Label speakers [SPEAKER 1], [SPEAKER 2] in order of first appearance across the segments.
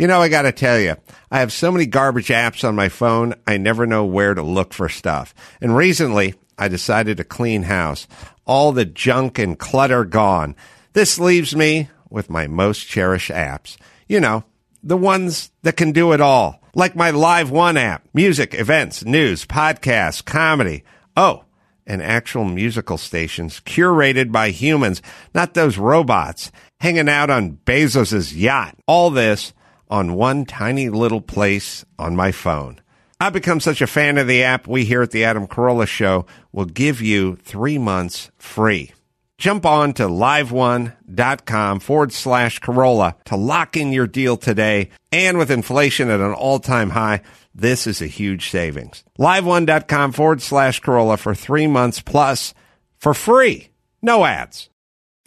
[SPEAKER 1] You know, I got to tell you, I have so many garbage apps on my phone, I never know where to look for stuff. And recently, I decided to clean house. All the junk and clutter gone. This leaves me with my most cherished apps. You know, the ones that can do it all. Like my Live One app, music, events, news, podcasts, comedy. Oh, and actual musical stations curated by humans, not those robots hanging out on Bezos's yacht. All this on one tiny little place on my phone. I've become such a fan of the app, we here at the Adam Carolla Show will give you three months free. Jump on to liveone.com forward slash Carolla to lock in your deal today. And with inflation at an all time high, this is a huge savings. Liveone.com forward slash Carolla for three months plus for free. No ads.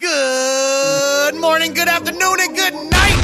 [SPEAKER 2] Good morning, good afternoon, and good night.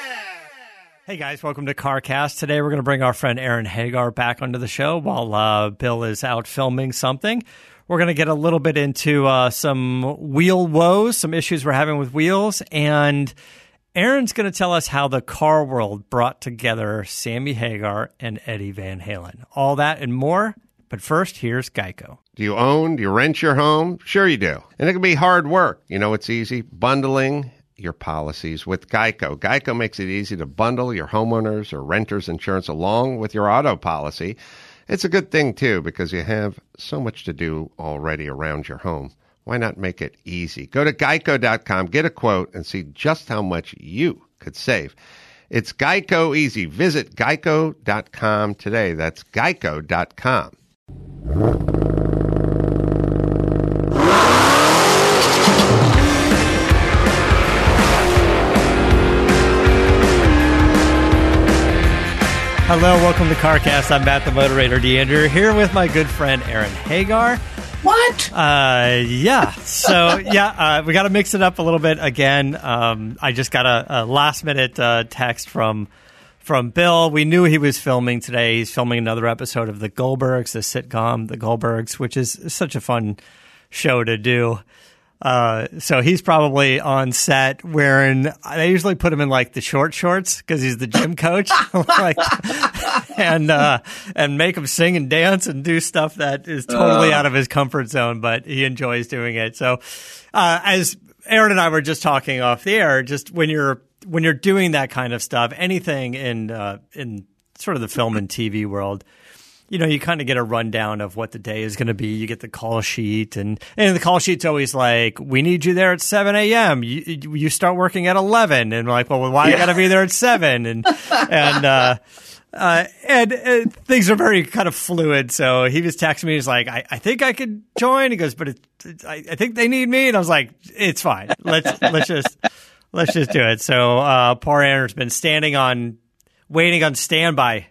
[SPEAKER 3] Hey guys, welcome to CarCast. Today we're going to bring our friend Aaron Hagar back onto the show while uh, Bill is out filming something. We're going to get a little bit into uh, some wheel woes, some issues we're having with wheels, and Aaron's going to tell us how the car world brought together Sammy Hagar and Eddie Van Halen. All that and more. But first, here's Geico.
[SPEAKER 1] Do you own? Do you rent your home? Sure you do. And it can be hard work. You know, it's easy. Bundling your policies with Geico. Geico makes it easy to bundle your homeowners or renters insurance along with your auto policy. It's a good thing too because you have so much to do already around your home. Why not make it easy? Go to geico.com, get a quote, and see just how much you could save. It's Geico easy. Visit geico.com today. That's geico.com.
[SPEAKER 3] Hello, welcome to CarCast. I'm Matt the Moderator D'Andria here with my good friend Aaron Hagar.
[SPEAKER 4] What?
[SPEAKER 3] Uh, yeah. So yeah, uh, we got to mix it up a little bit again. Um, I just got a, a last minute uh, text from from Bill. We knew he was filming today. He's filming another episode of The Goldbergs, the sitcom The Goldbergs, which is such a fun show to do. Uh, so he's probably on set wearing. I usually put him in like the short shorts because he's the gym coach, like, and uh, and make him sing and dance and do stuff that is totally
[SPEAKER 4] Uh.
[SPEAKER 3] out of his comfort zone, but he enjoys doing it. So, uh, as Aaron and I were just talking off the air, just when you're when you're doing that kind of stuff, anything in uh, in sort of the film and TV world you know, you kind of get a rundown of what the day is going to be. You get the call sheet, and and the call sheet's always like, "We need you there at seven a.m. You you start working at eleven, and like, well, why I got to be there at seven? And and uh, uh, and uh, things are very kind of fluid. So he was texting me. He's like, I, I think I could join. He goes, but it, it, I, I think they need me. And I was like, it's fine. Let's let's just let's just do it. So uh, poor Aaron's been standing on, waiting on standby.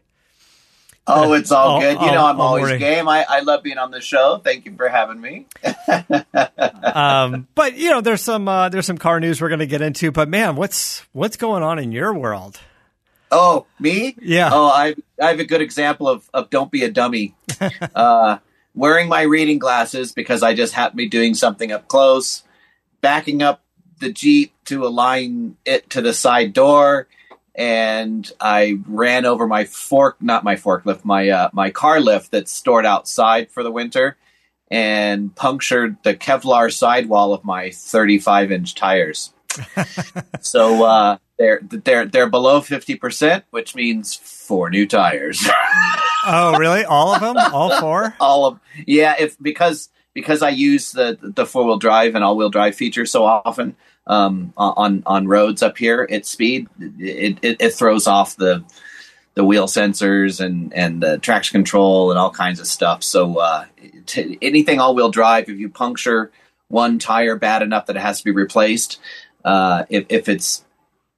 [SPEAKER 4] Oh, it's all
[SPEAKER 3] all-
[SPEAKER 4] good. You
[SPEAKER 3] all-
[SPEAKER 4] know, I'm always
[SPEAKER 3] morning.
[SPEAKER 4] game. I, I love being on the show. Thank you for having me.
[SPEAKER 3] um, but you know, there's some uh, there's some car news we're going to get into. But man, what's what's going on in your world?
[SPEAKER 4] Oh, me?
[SPEAKER 3] Yeah.
[SPEAKER 4] Oh, I I have a good example of, of don't be a dummy. uh, wearing my reading glasses because I just happened to be doing something up close, backing up the Jeep to align it to the side door, and I ran over my fork, not my forklift, my uh, my car lift that's stored outside for the winter, and punctured the Kevlar sidewall of my 35 inch tires. so uh, they're they're they're below fifty percent, which means four new tires.
[SPEAKER 3] oh, really? All of them? All four?
[SPEAKER 4] All of yeah. If because because I use the the four wheel drive and all wheel drive feature so often um, on on roads up here at speed, it, it, it throws off the the wheel sensors and and the traction control and all kinds of stuff. So uh, t- anything all wheel drive, if you puncture one tire bad enough that it has to be replaced, uh, if if it's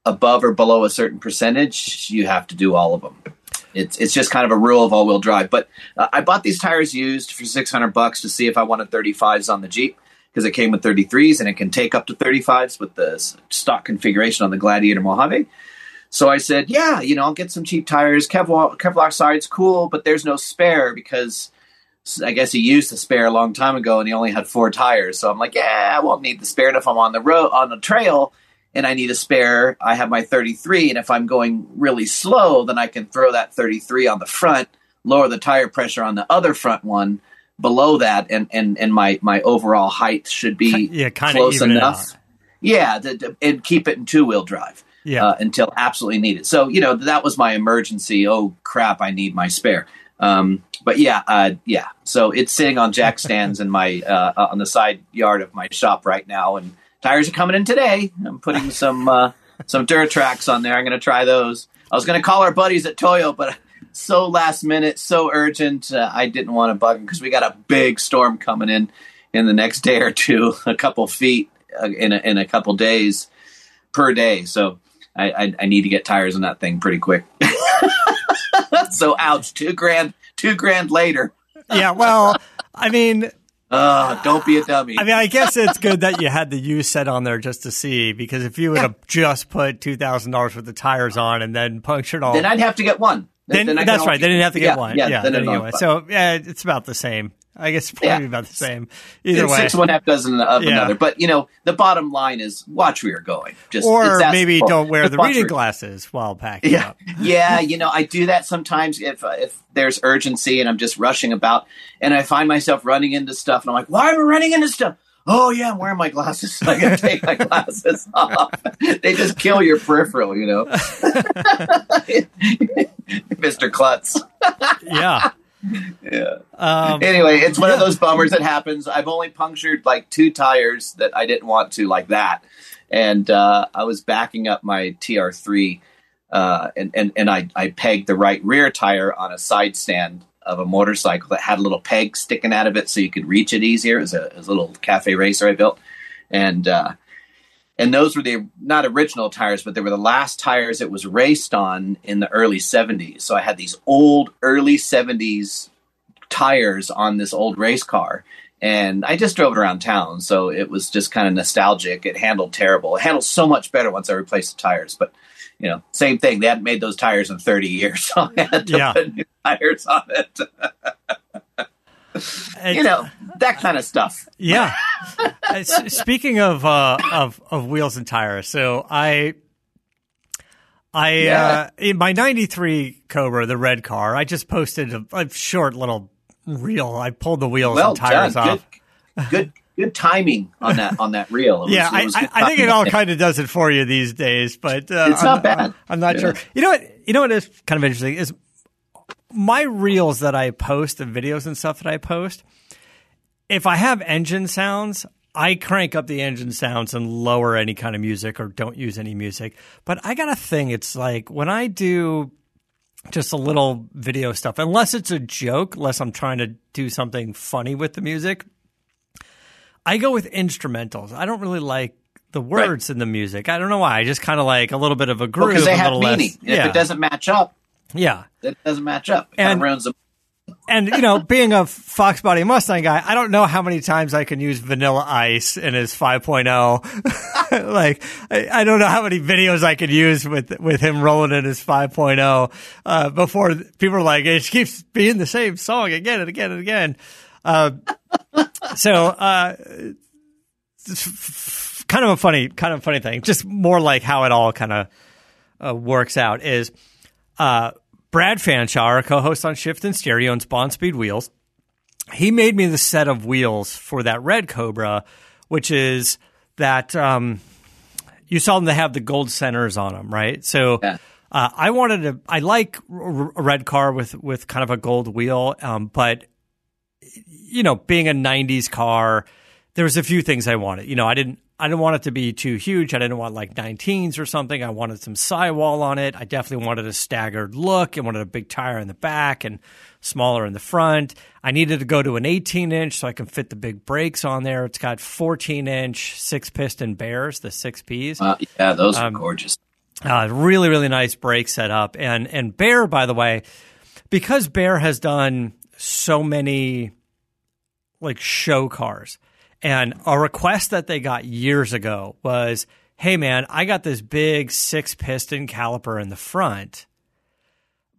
[SPEAKER 4] above or below a certain percentage, you have to do all of them. It's it's just kind of a rule of all wheel drive. But uh, I bought these tires used for six hundred bucks to see if I wanted thirty fives on the Jeep because it came with thirty threes and it can take up to thirty fives with the stock configuration on the Gladiator Mojave. So I said, yeah, you know, I'll get some cheap tires. Kevlar, Kevlar side's cool, but there's no spare because I guess he used the spare a long time ago and he only had four tires. So I'm like, yeah, I won't need the spare. And if I'm on the road on the trail, and I need a spare, I have my 33. And if I'm going really slow, then I can throw that 33 on the front, lower the tire pressure on the other front one below that, and and and my my overall height should be
[SPEAKER 3] yeah,
[SPEAKER 4] close enough. Yeah, to, to, and keep it in two wheel drive.
[SPEAKER 3] Yeah.
[SPEAKER 4] Uh, until absolutely needed. So you know that was my emergency. Oh crap! I need my spare. Um, but yeah, uh, yeah. So it's sitting on jack stands in my uh, on the side yard of my shop right now, and tires are coming in today. I'm putting some uh, some Duratracs on there. I'm going to try those. I was going to call our buddies at Toyo, but so last minute, so urgent, uh, I didn't want to bug him because we got a big storm coming in in the next day or two, a couple feet uh, in a, in a couple days per day. So I, I, I need to get tires on that thing pretty quick. so ouch, two grand, two grand later.
[SPEAKER 3] yeah, well, I mean,
[SPEAKER 4] uh, don't be a dummy.
[SPEAKER 3] I mean, I guess it's good that you had the U set on there just to see, because if you would have just put two thousand dollars worth of tires on and then punctured all,
[SPEAKER 4] then I'd have to get one.
[SPEAKER 3] Then,
[SPEAKER 4] then
[SPEAKER 3] that's right. They didn't have to get
[SPEAKER 4] yeah,
[SPEAKER 3] one.
[SPEAKER 4] Yeah,
[SPEAKER 3] Yeah,
[SPEAKER 4] then
[SPEAKER 3] then. So yeah, it's about the same. I guess it's probably
[SPEAKER 4] Yeah.
[SPEAKER 3] about the same. Either way,
[SPEAKER 4] six one half dozen of
[SPEAKER 3] Yeah.
[SPEAKER 4] another. But you know, the bottom line is watch where you're going. Just
[SPEAKER 3] or
[SPEAKER 4] it's
[SPEAKER 3] maybe don't wear the reading glasses while packing
[SPEAKER 4] Yeah,
[SPEAKER 3] up.
[SPEAKER 4] yeah. You know, I do that sometimes if uh, if there's urgency and I'm just rushing about, and I find myself running into stuff, and I'm like, why am I running into stuff? Oh yeah, I'm wearing my glasses. I gotta take my glasses off. they just kill your peripheral, you know, Mister Klutz.
[SPEAKER 3] Yeah.
[SPEAKER 4] Yeah.
[SPEAKER 3] Um,
[SPEAKER 4] anyway, it's one of those bummers that happens. I've only punctured like two tires that I didn't want to, like that. And uh, I was backing up my TR3, uh, and and and I I pegged the right rear tire on a side stand of a motorcycle that had a little peg sticking out of it, so you could reach it easier. It was a, it was a little cafe racer I built, and uh, and those were the not original tires, but they were the last tires it was raced on in the early '70s. So I had these old early '70s tires on this old race car and I just drove it around town, so it was just kind of nostalgic. It handled terrible. It handled so much better once I replaced the tires, but you know, same thing. They hadn't made those tires in 30 years, so I had to
[SPEAKER 3] Yeah.
[SPEAKER 4] put new tires on it. you know, that kind of stuff.
[SPEAKER 3] Yeah. Uh, Speaking of uh, of of wheels and tires, so I I
[SPEAKER 4] Yeah.
[SPEAKER 3] uh, in my '93 Cobra, the red car, I just posted a, a short little reel. I pulled the wheels
[SPEAKER 4] Well
[SPEAKER 3] and tires
[SPEAKER 4] done.
[SPEAKER 3] off.
[SPEAKER 4] Good, good, good timing on that on that reel. It was-
[SPEAKER 3] Yeah, I, I, think it all kind of does it for you these days, but uh,
[SPEAKER 4] It's not
[SPEAKER 3] I'm,
[SPEAKER 4] bad.
[SPEAKER 3] I'm not
[SPEAKER 4] Yeah.
[SPEAKER 3] sure. You know what? You know what is kind of interesting is my reels that I post, the videos and stuff that I post. If I have engine sounds, I crank up the engine sounds and lower any kind of music or don't use any music. But I got a thing. It's like when I do just a little video stuff, unless it's a joke, unless I'm trying to do something funny with the music, I go with instrumentals. I don't really like the words in the music. I don't know why. I just kind of like a little bit of a groove,
[SPEAKER 4] because they
[SPEAKER 3] a
[SPEAKER 4] have meaning.
[SPEAKER 3] less.
[SPEAKER 4] If it doesn't match up,
[SPEAKER 3] yeah.
[SPEAKER 4] it doesn't match up. It
[SPEAKER 3] And-
[SPEAKER 4] of ruins the
[SPEAKER 3] And you know, being a Fox Body Mustang guy, I don't know how many times I can use Vanilla Ice in his 5.0. like, I, I don't know how many videos I could use with with him rolling in his 5.0 uh, before people are like, it keeps being the same song again and again and again. Uh, so, uh, f- kind of a funny, kind of funny thing. Just more like how it all kind of uh, works out is. Uh, Brad Fanshaw, our co-host on Shift and Stereo and Spawn Speed Wheels, he made me the set of wheels for that Red Cobra, which is that um, you saw them to have the gold centers on them, right? So
[SPEAKER 4] Yeah.
[SPEAKER 3] uh, I wanted to. I like a red car with with kind of a gold wheel, um, but you know, being a '90s car, there was a few things I wanted. You know, I didn't. I didn't want it to be too huge. I didn't want like 19s or something. I wanted some sidewall on it. I definitely wanted a staggered look. I wanted a big tire in the back and smaller in the front. I needed to go to an 18 inch so I can fit the big brakes on there. It's got 14 inch six piston Baers, the six Ps.
[SPEAKER 4] Uh, yeah, those
[SPEAKER 3] Um,
[SPEAKER 4] are gorgeous.
[SPEAKER 3] Uh, really, really nice brake setup. And and Baer, by the way, because Baer has done so many like show cars, and a request that they got years ago was, "Hey, man, I got this big six piston caliper in the front,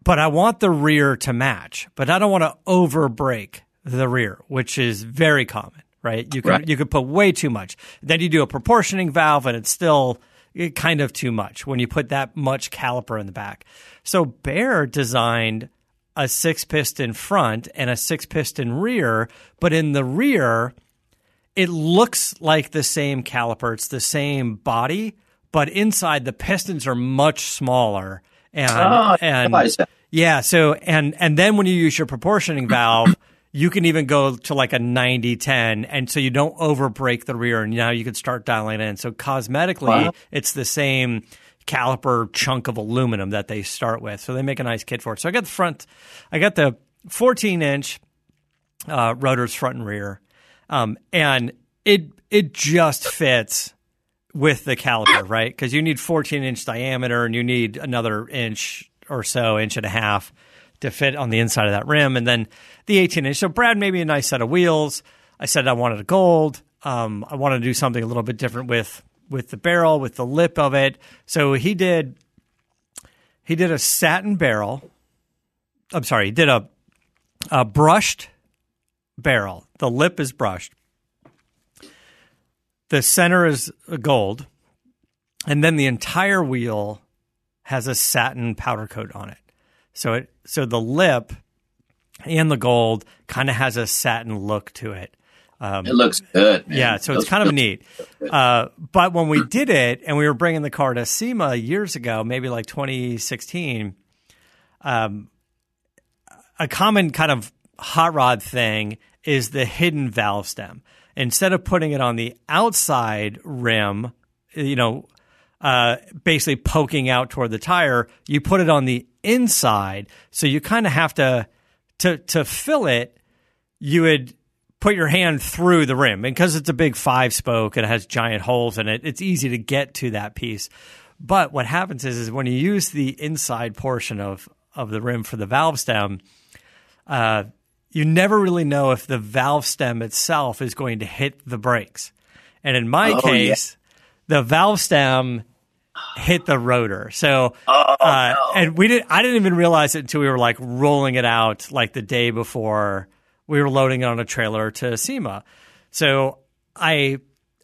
[SPEAKER 3] but I want the rear to match, but I don't want to over brake the rear, which is very common." Right? You could
[SPEAKER 4] Right.
[SPEAKER 3] you could put way too much. Then you do a proportioning valve, and it's still eh, kind of too much when you put that much caliper in the back. So Baer designed a six piston front and a six piston rear, but in the rear, it looks like the same caliper. It's the same body, but inside the pistons are much smaller. And
[SPEAKER 4] Oh,
[SPEAKER 3] and yeah, so and and then when you use your proportioning valve, you can even go to like a 90-10 and so you don't over break the rear and now you can start dialing in. So cosmetically,
[SPEAKER 4] Wow.
[SPEAKER 3] it's the same caliper chunk of aluminum that they start with. So they make a nice kit for it. So I got the front I got the 14 inch uh, rotors front and rear. Um, and it it just fits with the caliper, right? Because you need 14 inch diameter and you need another inch or so, inch and a half to fit on the inside of that rim, and then the 18 inch. So Brad made me a nice set of wheels. I said I wanted a gold. Um, I wanted to do something a little bit different with with the barrel, with the lip of it. So he did he did a satin barrel. I'm sorry, he did a a brushed barrel. The lip is brushed. The center is gold, and then the entire wheel has a satin powder coat on it. So it so the lip and the gold kind of has a satin look to it. Um,
[SPEAKER 4] It looks good. Man.
[SPEAKER 3] yeah, so it's kind of neat. Uh, but when we did it and we were bringing the car to SEMA years ago, maybe like 2016, um, a common kind of hot rod thing is the hidden valve stem. Instead of putting it on the outside rim, you know, uh, basically poking out toward the tire, you put it on the inside. So you kind of have to to to fill it. You would put your hand through the rim, and because it's a big five spoke and it has giant holes in it, it's easy to get to that piece. But what happens is, is when you use the inside portion of of the rim for the valve stem, uh, you never really know if the valve stem itself is going to hit the brakes. And in my
[SPEAKER 4] Oh,
[SPEAKER 3] case, the valve stem hit the rotor. So,
[SPEAKER 4] Oh,
[SPEAKER 3] uh, and we didn't. I didn't even realize it until we were like rolling it out, like the day before we were loading it on a trailer to SEMA. So I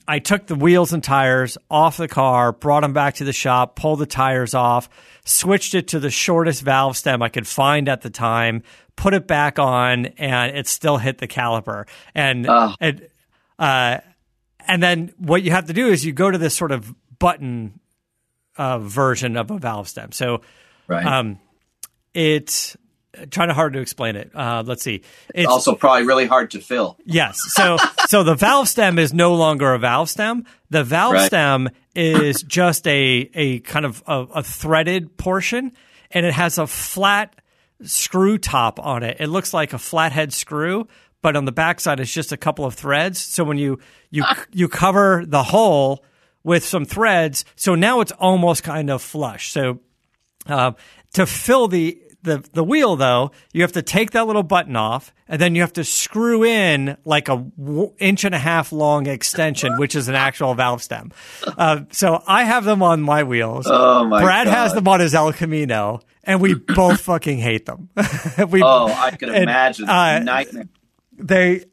[SPEAKER 3] I took the wheels and tires off the car, brought them back to the shop, pulled the tires off, switched it to the shortest valve stem I could find at the time, put it back on, and it still hit the caliper. And
[SPEAKER 4] Oh.
[SPEAKER 3] and uh, and then what you have to do is you go to this sort of button uh, version of a valve stem. So
[SPEAKER 4] right.
[SPEAKER 3] um, it's trying to hard to explain it. Uh, let's see. It's
[SPEAKER 4] also, probably really hard to fill.
[SPEAKER 3] Yes. So so the valve stem is no longer a valve stem. The valve
[SPEAKER 4] Right.
[SPEAKER 3] stem is just a a kind of a, a threaded portion, and it has a flat screw top on it. It looks like a flathead screw, but on the backside it's just a couple of threads. So when you you you cover the hole with some threads, so now it's almost kind of flush. So uh, to fill the, the the wheel, though, you have to take that little button off, and then you have to screw in like a w- inch and a half long extension, which is an actual valve stem. Uh, so I have them on my wheels.
[SPEAKER 4] Oh, my
[SPEAKER 3] Brad has them on his El Camino, and we both fucking hate them. we,
[SPEAKER 4] Oh, I can
[SPEAKER 3] and,
[SPEAKER 4] imagine.
[SPEAKER 3] uh,
[SPEAKER 4] Nightmare.
[SPEAKER 3] they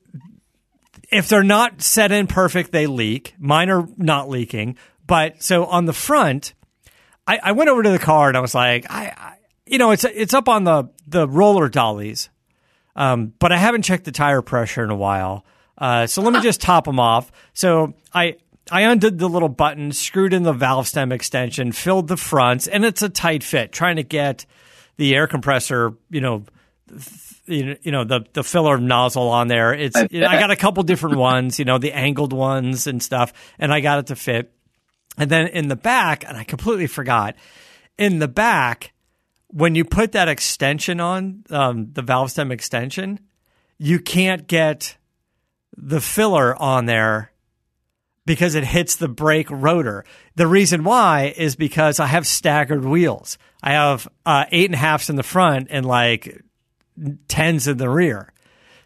[SPEAKER 3] if they're not set in perfect, they leak. Mine are not leaking. But so on the front, I, I went over to the car and I was like, I, I you know, it's it's up on the the roller dollies, um, but I haven't checked the tire pressure in a while. Uh, so let me just top them off. So I I undid the little button, screwed in the valve stem extension, filled the fronts, and it's a tight fit. Trying to get the air compressor, you know, th- you know the the filler nozzle on there. It's I, you know, I got a couple different ones, you know, the angled ones and stuff, and I got it to fit. And then in the back, and I completely forgot, in the back, when you put that extension on um, the valve stem extension, you can't get the filler on there because it hits the brake rotor. The reason why is because I have staggered wheels. I have uh, eight and a halfs in the front and like tens in the rear.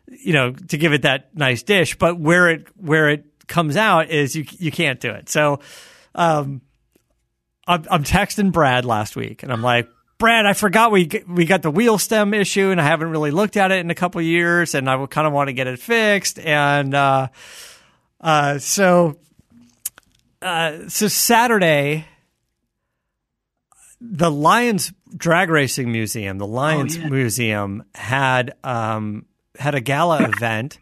[SPEAKER 3] You know, to give it that nice dish, but where it where it comes out is you you can't do it. So, um, I'm, I'm texting Brad last week, and I'm like, Brad, I forgot we we got the wheel stem issue, and I haven't really looked at it in a couple years, and I kind of want to get it fixed. And uh, uh, so, uh, so Saturday, the Lions Drag Racing Museum, the Lions oh, yeah. Museum, had um, had a gala event.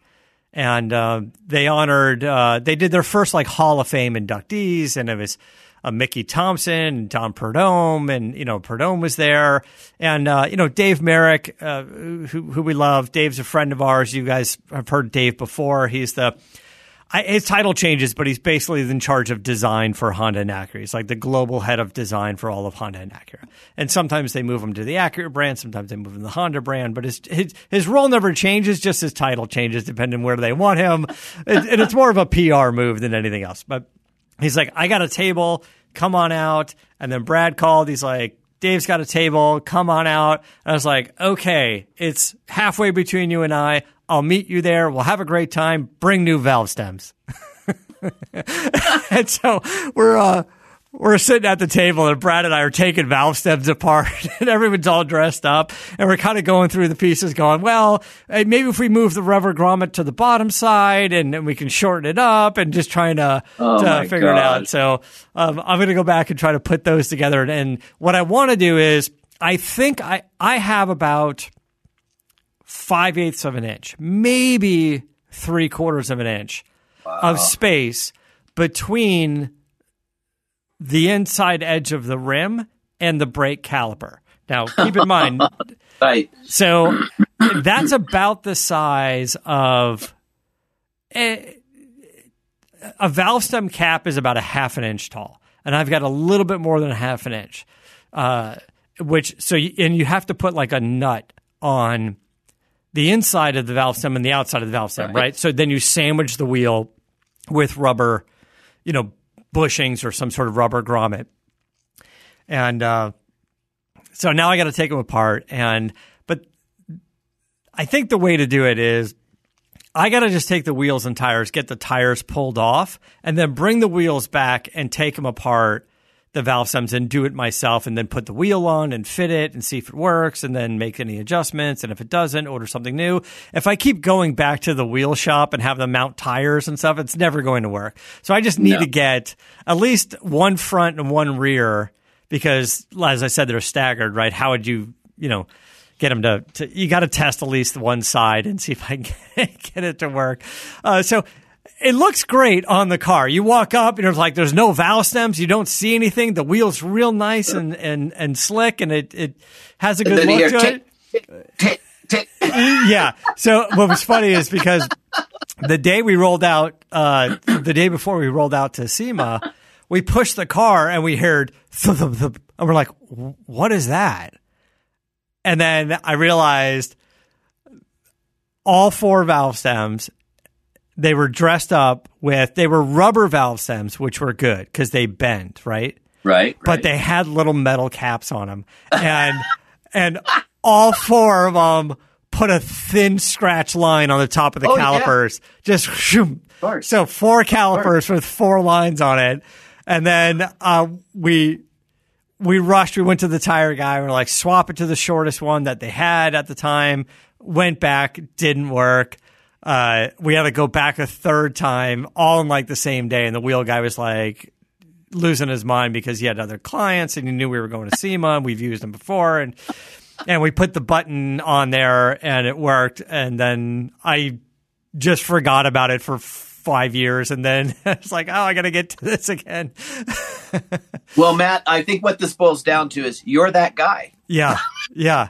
[SPEAKER 3] And uh, they honored, uh, they did their first like Hall of Fame inductees, and it was uh, Mickey Thompson and Don Prudhomme, and you know Prudhomme was there, and uh, you know Dave Marek, uh, who, who we love. Dave's a friend of ours. You guys have heard Dave before. He's the I, his title changes, but he's basically in charge of design for Honda and Acura. He's like the global head of design for all of Honda and Acura. And sometimes they move him to the Acura brand, sometimes they move him to the Honda brand, but his his, his role never changes, just his title changes depending where they want him. and it's more of a PR move than anything else. But he's like, I got a table, come on out. And then Brad called. He's like, Dave's got a table, come on out. And I was like, okay, it's halfway between you and I. I'll meet you there. We'll have a great time. Bring new valve stems. and so we're, uh, we're sitting at the table and Brad and I are taking valve stems apart and everyone's all dressed up and we're kind of going through the pieces going, well, maybe if we move the rubber grommet to the bottom side and, and we can shorten it up and just trying to, oh to figure God. it out. So um, I'm going to go back and try to put those together. And, and what I want to do is I think I, I have about five eighths of an inch, maybe three quarters of an inch wow. of space between the inside edge of the rim and the brake caliper. Now, keep in mind,
[SPEAKER 4] right?
[SPEAKER 3] So that's about the size of a, a, valve stem cap is about a half an inch tall, and I've got a little bit more than a half an inch. Uh, which so you, and you have to put like a nut on the inside of the valve stem and the outside of the valve stem, right? right? So then you sandwich the wheel with rubber, you know, bushings or some sort of rubber grommet. And uh, so now I got to take them apart. And but I think the way to do it is I got to just take the wheels and tires, get the tires pulled off, and then bring the wheels back and take them apart the valve stems and do it myself and then put the wheel on and fit it and see if it works and then make any adjustments. And if it doesn't, order something new. If I keep going back to the wheel shop and have them mount tires and stuff, it's never going to work. So I just need no. to get at least one front and one rear because, as I said, they're staggered, right? How would you, you know, get them to, to you got to test at least one side and see if I can get it to work. Uh, so it looks great on the car. You walk up and it's like there's no valve stems. You don't see anything. The wheel's real nice and, and, and slick and it, it has a good look to it. Tick, tick, yeah. So what was funny is because the day we rolled out, uh, the day before we rolled out to SEMA, we pushed the car and we heard thump, thump, thump, and we're like, what is that? And then I realized all four valve stems they were dressed up with they were rubber valve stems, which were good because they bend, right?
[SPEAKER 4] Right.
[SPEAKER 3] But they had little metal caps on them, and and all four of them put a thin scratch line on the top of the oh, calipers. Yeah. Just shoom. so four calipers with four lines on it, and then uh, we we rushed. We went to the tire guy. We are like, swap it to the shortest one that they had at the time. Went back, didn't work uh, we had to go back a third time, all in like the same day. And the wheel guy was like losing his mind because he had other clients and he knew we were going to SEMA and we've used them before. And, and we put the button on there and it worked. And then I just forgot about it for five years, and then it's like, oh, I got to get to this again.
[SPEAKER 4] well, Matt, I think what this boils down to is you're that guy.
[SPEAKER 3] Yeah, yeah.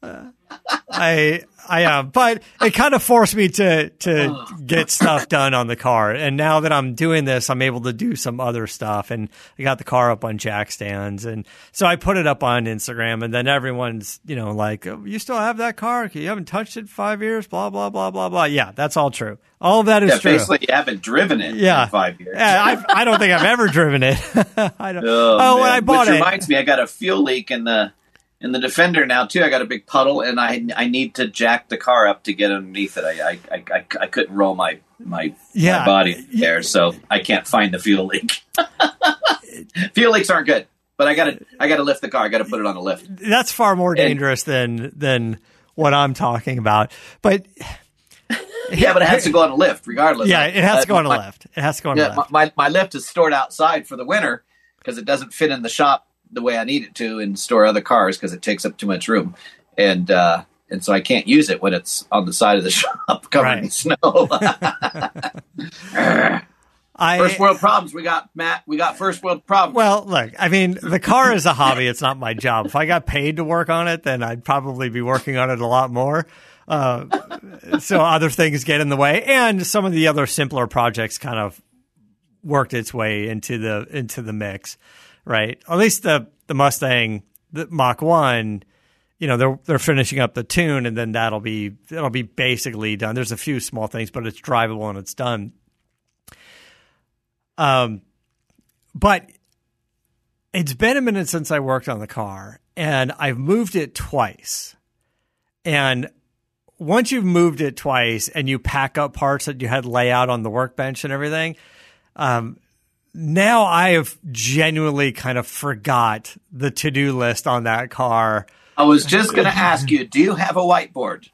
[SPEAKER 3] Uh, I I am, uh, but it kind of forced me to to get stuff done on the car. And now that I'm doing this, I'm able to do some other stuff. And I got the car up on jack stands, and so I put it up on Instagram. And then everyone's you know like, oh, "You still have that car? You haven't touched it in five years?" Blah blah blah blah blah. Yeah, that's all true. All of that is
[SPEAKER 4] yeah,
[SPEAKER 3] true.
[SPEAKER 4] Basically, you haven't driven it yeah. in five years.
[SPEAKER 3] yeah, I've, I do not think I've ever driven it. I don't. Oh, oh when I bought
[SPEAKER 4] Which
[SPEAKER 3] it,
[SPEAKER 4] reminds me, I got a fuel leak in the in the Defender now too. I got a big puddle, and I I need to jack the car up to get underneath it. I I, I, I, couldn't roll my my, yeah. my body there, so I can't find the fuel leak. fuel leaks aren't good, but I gotta I gotta lift the car. I gotta put it on a lift.
[SPEAKER 3] That's far more dangerous and, than than what I'm talking about. But
[SPEAKER 4] yeah, but it has to go on a lift regardless.
[SPEAKER 3] Yeah, it has uh, to go on a my, lift. It has to go on yeah, a lift.
[SPEAKER 4] My, my lift is stored outside for the winter because it doesn't fit in the shop the way I need it to and store other cars because it takes up too much room. And uh, and so I can't use it when it's on the side of the shop covered right. in snow. I, first world problems. We got Matt. We got first world problems.
[SPEAKER 3] Well, look. I mean, the car is a hobby. It's not my job. If I got paid to work on it, then I'd probably be working on it a lot more. Uh, so other things get in the way, and some of the other simpler projects kind of worked its way into the into the mix right? At least the the Mustang, the Mach One, you know, they're they're finishing up the tune, and then that'll be that'll be basically done. There's a few small things, but it's drivable and it's done. Um, but it's been a minute since I worked on the car, and I've moved it twice, and once you've moved it twice and you pack up parts that you had lay out on the workbench and everything, um, now I have genuinely kind of forgot the to do list on that car.
[SPEAKER 4] I was just going to ask you, do you have a whiteboard?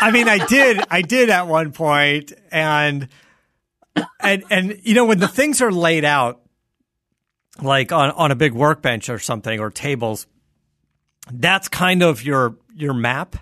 [SPEAKER 3] I mean, I did, I did at one point, and and and you know when the things are laid out, like on on a big workbench or something or tables, that's kind of your your map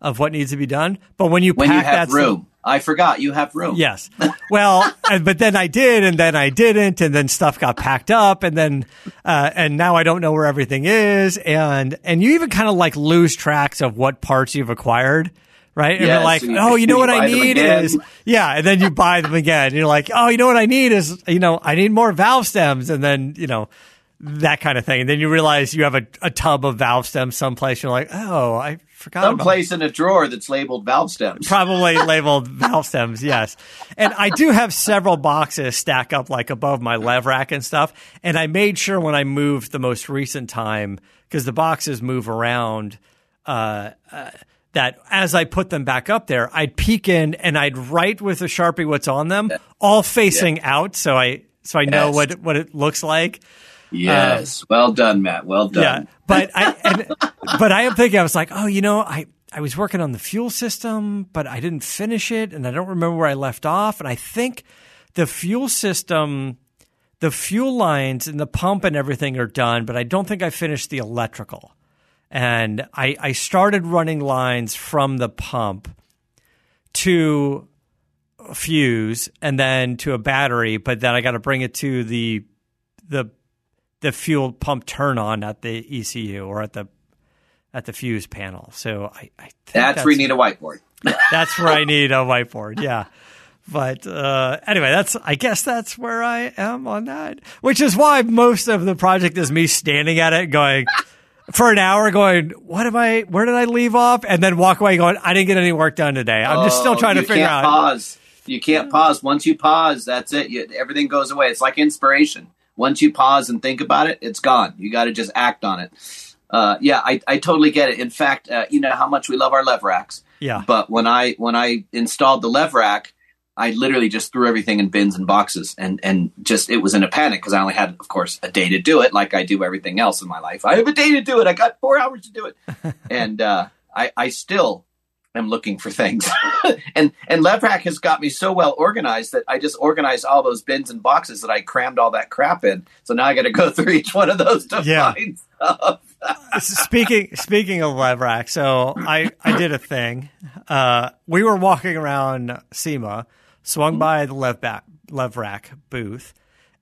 [SPEAKER 3] of what needs to be done. But when you
[SPEAKER 4] when
[SPEAKER 3] pack
[SPEAKER 4] you have
[SPEAKER 3] that
[SPEAKER 4] room, I forgot you have room.
[SPEAKER 3] Yes. Well, but then I did, and then I didn't, and then stuff got packed up, and then uh, and now I don't know where everything is, and and you even kind of like lose tracks of what parts you've acquired. Right. And you're like, you, oh, you know what I need is, yeah. And then you buy them again. You're like, oh, you know what I need is, you know, I need more valve stems. And then, you know, that kind of thing. And then you realize you have a, a tub of valve stems someplace. You're like, oh, I forgot.
[SPEAKER 4] Someplace in a drawer that's labeled valve stems.
[SPEAKER 3] Probably labeled valve stems, yes. And I do have several boxes stack up like above my lev rack and stuff. And I made sure when I moved the most recent time, because the boxes move around, uh, uh, that as I put them back up there, I'd peek in and I'd write with a sharpie what's on them, all facing yeah. out, so I so I know yes. what what it looks like.
[SPEAKER 4] Yes, uh, well done, Matt. Well done.
[SPEAKER 3] Yeah, but I and, but I am thinking I was like, oh, you know, I I was working on the fuel system, but I didn't finish it, and I don't remember where I left off. And I think the fuel system, the fuel lines and the pump and everything are done, but I don't think I finished the electrical. And I I started running lines from the pump to a fuse and then to a battery, but then I got to bring it to the the the fuel pump turn on at the ECU or at the at the fuse panel. So I, I
[SPEAKER 4] that's, that's, where you need a whiteboard.
[SPEAKER 3] that's where I need a whiteboard. Yeah. But uh, anyway, that's I guess that's where I am on that. Which is why most of the project is me standing at it going for an hour going, what am I where did I leave off? And then walk away going, I didn't get any work done today. I'm just still oh, trying to figure
[SPEAKER 4] out. Pause. You can't pause. Once you pause, that's it. You, everything goes away. It's like inspiration. Once you pause and think about it, it's gone. You got to just act on it. Uh, yeah, I, I totally get it. In fact, uh, you know how much we love our lev racks.
[SPEAKER 3] Yeah.
[SPEAKER 4] But when I when I installed the lev rack, I literally just threw everything in bins and boxes, and and just it was in a panic because I only had, of course, a day to do it, like I do everything else in my life. I have a day to do it. I got four hours to do it, and uh, I I still am looking for things. and and Levrack has got me so well organized that I just organized all those bins and boxes that I crammed all that crap in. So now I got to go through each one of those to yeah. find stuff.
[SPEAKER 3] speaking speaking of Levrack, so I I did a thing. Uh, we were walking around SEMA. swung by the Lev, back, Lev booth,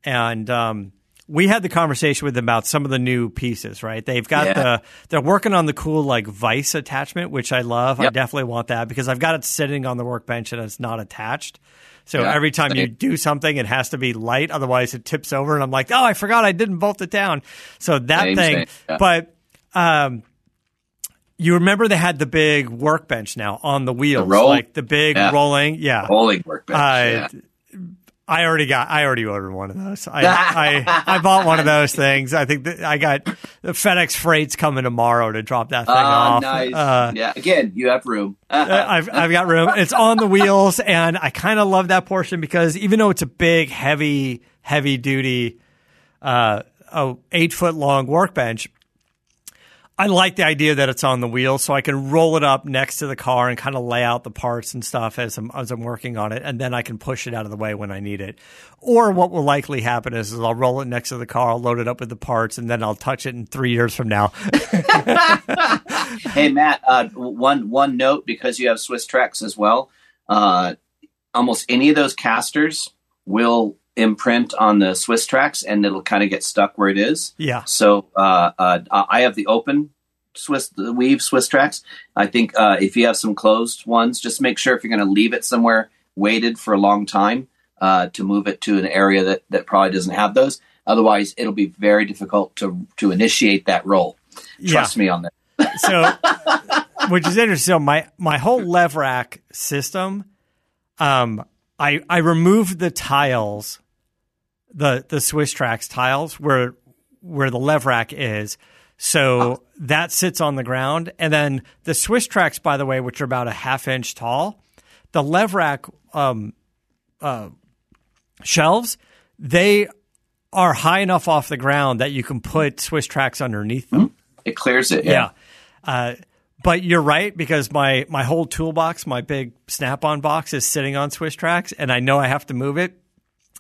[SPEAKER 3] and um, we had the conversation with them about some of the new pieces. Right? They've got
[SPEAKER 4] Yeah.
[SPEAKER 3] the they're working on the cool like vice attachment, which I love. I definitely want that because I've got it sitting on the workbench and it's not attached. So
[SPEAKER 4] Yeah,
[SPEAKER 3] every time you do something, it has to be light, otherwise it tips over, and I'm like, oh, I forgot I didn't bolt it down. So that
[SPEAKER 4] Same,
[SPEAKER 3] thing,
[SPEAKER 4] same, yeah.
[SPEAKER 3] but. Um, you remember they had the big workbench now on the wheels,
[SPEAKER 4] roll?
[SPEAKER 3] like the big rolling. Yeah,
[SPEAKER 4] rolling workbench.
[SPEAKER 3] uh,
[SPEAKER 4] yeah.
[SPEAKER 3] I already got. I already ordered one of those. I I, I bought one of those things. I think that I got the FedEx freight's coming tomorrow to drop that thing
[SPEAKER 4] Ah,
[SPEAKER 3] off.
[SPEAKER 4] nice.
[SPEAKER 3] Uh,
[SPEAKER 4] yeah. Again, you have room.
[SPEAKER 3] I've I've got room. It's on the wheels, and I kind of love that portion because even though it's a big, heavy, heavy duty, uh, oh, eight foot long workbench, I like the idea that it's on the wheel, so I can roll it up next to the car and kind of lay out the parts and stuff as I'm as I'm working on it, and then I can push it out of the way when I need it. Or what will likely happen is, is I'll roll it next to the car, I'll load it up with the parts, and then I'll touch it in three years from now.
[SPEAKER 4] hey Matt, uh, one one note because you have Swisstrax as well. Uh, almost any of those casters will imprint on the Swisstrax, and it'll kind of get stuck where it is.
[SPEAKER 3] yeah,
[SPEAKER 4] So uh, uh, I have the open Swiss the weave Swisstrax. I think uh, if you have some closed ones, just make sure if you're going to leave it somewhere weighted for a long time uh, to move it to an area that, that probably doesn't have those. Otherwise, it'll be very difficult to to initiate that roll. Trust me on that.
[SPEAKER 3] so which is interesting. So my my whole lev rack system, um, I I removed the tiles, the the Swisstrax tiles where where the lev rack is. So that sits on the ground, and then the Swisstrax, by the way, which are about a half inch tall, the lev rack um, uh, shelves, they are high enough off the ground that you can put Swisstrax underneath them.
[SPEAKER 4] It clears it.
[SPEAKER 3] Yeah. Uh, but you're right because my my whole toolbox, my big Snap-on box, is sitting on Swisstrax, and I know I have to move it,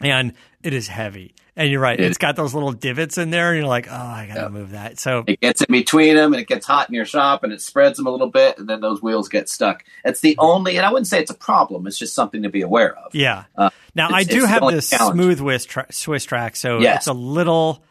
[SPEAKER 3] and it is heavy. And you're right;
[SPEAKER 4] It-
[SPEAKER 3] it's got those little divots in there, and you're like, oh, I gotta move that. So
[SPEAKER 4] It gets in between them and it gets hot in your shop and it spreads them a little bit and then those wheels get stuck. It's the only, and I wouldn't say it's a problem. It's just something to be aware of.
[SPEAKER 3] yeah.
[SPEAKER 4] Uh,
[SPEAKER 3] now I do have this
[SPEAKER 4] challenge.
[SPEAKER 3] smooth Swiss, tra- Swiss track, so
[SPEAKER 4] Yes.
[SPEAKER 3] it's a little.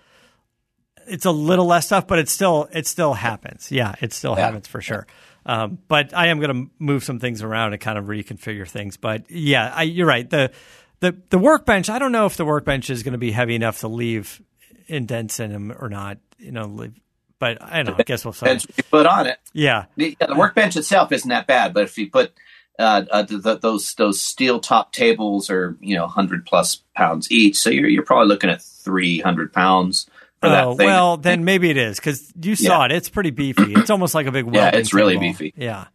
[SPEAKER 3] It's a little less stuff, but it still it still happens. Yeah, it still
[SPEAKER 4] Yeah.
[SPEAKER 3] happens for sure. Um, but I am going to move some things around and kind of reconfigure things. But yeah, I, you're right. The the the workbench. I don't know if the workbench is going to be heavy enough to leave indents in them or not. You know, leave, but I don't know. I guess we'll see.
[SPEAKER 4] Depends what you put on it.
[SPEAKER 3] Yeah,
[SPEAKER 4] The, yeah, the workbench itself isn't that bad, but if you put uh, uh, the, the, those those steel top tables are you know hundred plus pounds each, so you're you're probably looking at three hundred pounds for that
[SPEAKER 3] Oh
[SPEAKER 4] thing.
[SPEAKER 3] well, then maybe it is because you saw
[SPEAKER 4] Yeah.
[SPEAKER 3] it. It's pretty beefy. It's almost like a big
[SPEAKER 4] Yeah, it's really
[SPEAKER 3] table.
[SPEAKER 4] beefy.
[SPEAKER 3] Yeah,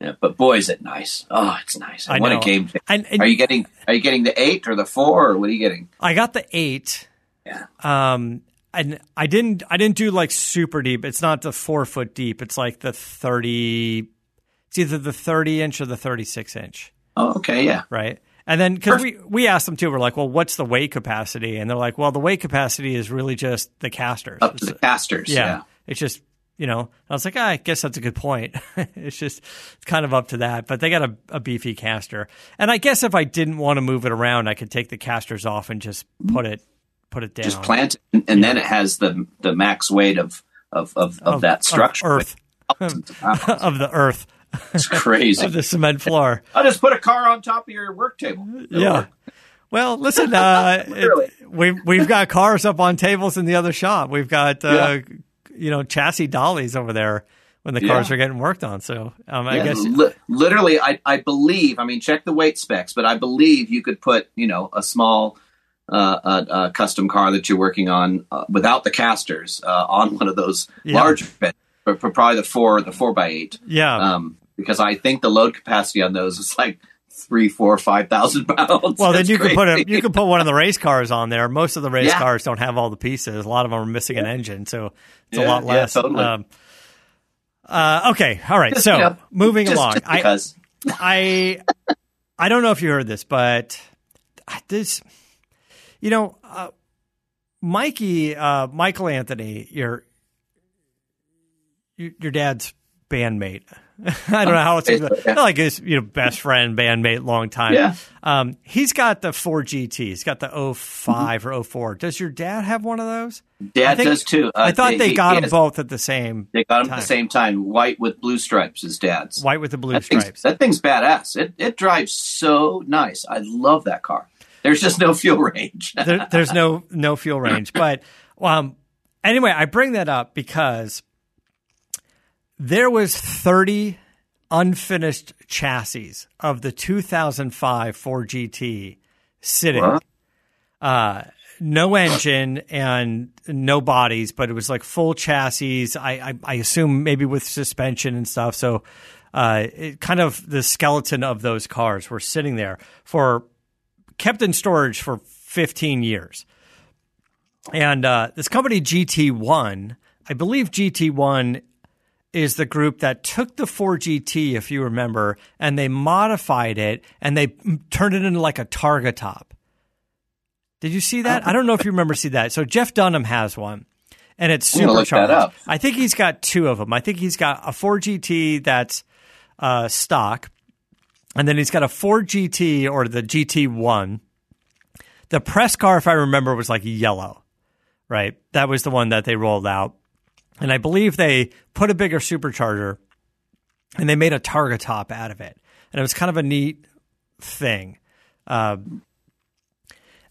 [SPEAKER 4] Yeah, but boy, is it nice! Oh, it's nice.
[SPEAKER 3] I
[SPEAKER 4] what
[SPEAKER 3] know.
[SPEAKER 4] a game!
[SPEAKER 3] And- and-
[SPEAKER 4] are you getting are you getting the eight or the four or what are you getting?
[SPEAKER 3] I got the eight.
[SPEAKER 4] Yeah.
[SPEAKER 3] Um, and I didn't. I didn't do like super deep. It's not the four foot deep. It's like the thirty. It's either the thirty inch or the thirty six inch,
[SPEAKER 4] Oh, okay, yeah.
[SPEAKER 3] right? And then because we we asked them too, we're like, well, what's the weight capacity? And they're like, well, the weight capacity is really just the casters.
[SPEAKER 4] Up to the casters.
[SPEAKER 3] yeah,
[SPEAKER 4] Yeah.
[SPEAKER 3] it's just you know. I was like, ah, I guess that's a good point. it's just it's kind of up to that, but they got a, a beefy caster, and I guess if I didn't want to move it around, I could take the casters off and just put it put it down.
[SPEAKER 4] Just plant it, and, and then it has the the max weight of of of, of, that structure.
[SPEAKER 3] Earth.
[SPEAKER 4] Of pounds.
[SPEAKER 3] of the earth
[SPEAKER 4] It's crazy.
[SPEAKER 3] of the cement floor.
[SPEAKER 4] I'll just put a car on top of your work table. It'll
[SPEAKER 3] Yeah.
[SPEAKER 4] work.
[SPEAKER 3] Well, listen, uh, it, we've we've got cars up on tables in the other shop. We've got uh, you know chassis dollies over there when the cars
[SPEAKER 4] Yeah.
[SPEAKER 3] are getting worked on. So um, I
[SPEAKER 4] Yeah,
[SPEAKER 3] guess
[SPEAKER 4] li- literally, I, I believe. I mean, check the weight specs, but I believe you could put you know a small uh, uh, uh, custom car that you're working on uh, without the casters uh, on one of those
[SPEAKER 3] Yeah.
[SPEAKER 4] large beds, but for probably the four the four by eight.
[SPEAKER 3] yeah.
[SPEAKER 4] Um, because I think the load capacity on those is like three, four, five thousand pounds.
[SPEAKER 3] well, then you can put a you could put one of the race cars on there. Most of the race
[SPEAKER 4] Yeah.
[SPEAKER 3] cars don't have all the pieces. A lot of them are missing an engine, so it's a
[SPEAKER 4] Yeah,
[SPEAKER 3] lot
[SPEAKER 4] yeah,
[SPEAKER 3] less.
[SPEAKER 4] totally.
[SPEAKER 3] Um, uh, okay, all right. So
[SPEAKER 4] You know,
[SPEAKER 3] moving
[SPEAKER 4] just,
[SPEAKER 3] along,
[SPEAKER 4] just
[SPEAKER 3] I,
[SPEAKER 4] because
[SPEAKER 3] I I don't know if you heard this, but this, you know, uh, Mikey, uh, Michael Anthony, your your dad's bandmate, I don't know how it's
[SPEAKER 4] Facebook, yeah.
[SPEAKER 3] like his you know best friend, bandmate, long time.
[SPEAKER 4] Yeah.
[SPEAKER 3] Um, he's got the Ford GT. He's got the 5 or 04. Does your dad have one of those?
[SPEAKER 4] Dad
[SPEAKER 3] think-
[SPEAKER 4] does too. Uh,
[SPEAKER 3] I thought they
[SPEAKER 4] he-
[SPEAKER 3] got
[SPEAKER 4] he
[SPEAKER 3] them
[SPEAKER 4] has-
[SPEAKER 3] both at the same.
[SPEAKER 4] They got them at
[SPEAKER 3] time.
[SPEAKER 4] the same time. White with blue stripes is Dad's.
[SPEAKER 3] White with the blue
[SPEAKER 4] that
[SPEAKER 3] stripes.
[SPEAKER 4] that thing's badass. It it drives so nice. I love that car. There's just no fuel range.
[SPEAKER 3] there, there's no no fuel range. But um, anyway, I bring that up because there was 30 unfinished chassis of the 2005 Ford GT sitting. Uh, no engine and no bodies, but it was like full chassis. I, I, I assume maybe with suspension and stuff. So, uh, it kind of the skeleton of those cars were sitting there for kept in storage for 15 years. And uh, this company GT1, I believe GT1 is the group that took the Ford GT, if you remember, and they modified it and they turned it into like a Targa top. Did you see that? I don't know if you remember see that. So Jeff Dunham has one, and it's supercharged.
[SPEAKER 4] up.
[SPEAKER 3] I think he's got two of them. I think he's got a Ford GT that's uh, stock, and then he's got a Ford GT or the GT1. The press car, if I remember, was like yellow, right? That was the one that they rolled out. And I believe they put a bigger supercharger and they made a Targa top out of it. And it was kind of a neat thing. Uh,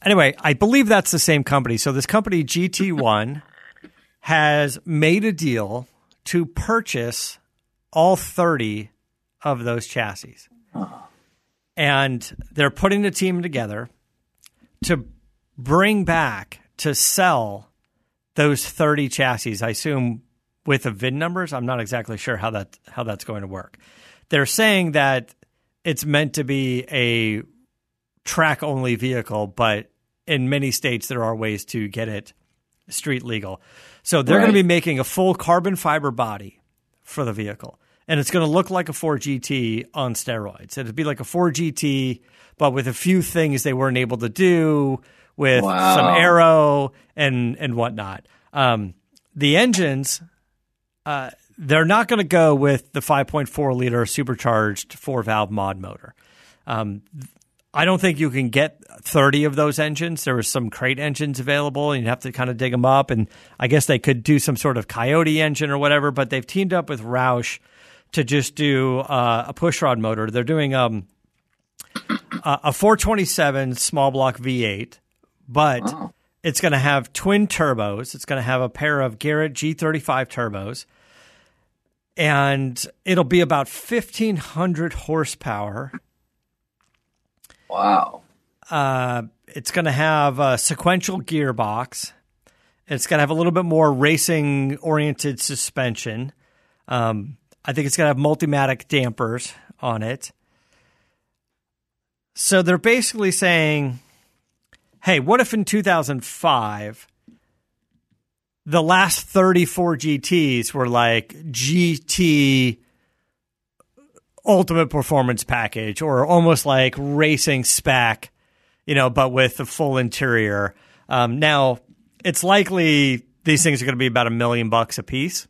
[SPEAKER 3] anyway, I believe that's the same company. So this company, GT1, has made a deal to purchase all 30 of those chassis. And they're putting the team together to bring back to sell those 30 chassis. I assume with the VIN numbers. I'm not exactly sure how that how that's going to work. They're saying that it's meant to be a track only vehicle, but in many states there are ways to get it street legal. So they're going to be making a full carbon fiber body for the vehicle. And it's going to look like a Ford GT on steroids. It'd be like a Ford GT, but with a few things they weren't able to do with
[SPEAKER 4] Wow.
[SPEAKER 3] some aero and and whatnot. Um, the engines, uh, they're not going to go with the 5.4 liter supercharged four valve mod motor. Um, I don't think you can get 30 of those engines. There were some crate engines available, and you'd have to kind of dig them up. And I guess they could do some sort of Coyote engine or whatever, but they've teamed up with Roush to just do uh, a pushrod motor. They're doing um, a a 427 small block V8, but
[SPEAKER 4] Oh.
[SPEAKER 3] it's going to have twin turbos. It's going to have a pair of Garrett G35 turbos, and it'll be about 1,500 horsepower.
[SPEAKER 4] Wow.
[SPEAKER 3] Uh, it's going to have a sequential gearbox. It's going to have a little bit more racing oriented suspension. Um, I think it's going to have Multimatic dampers on it. So they're basically saying, hey, what if in 2005 the last 34 GTs were like GT ultimate performance package or almost like racing spec, you know, but with the full interior. Um, now, it's likely these things are going to be about a million bucks a piece.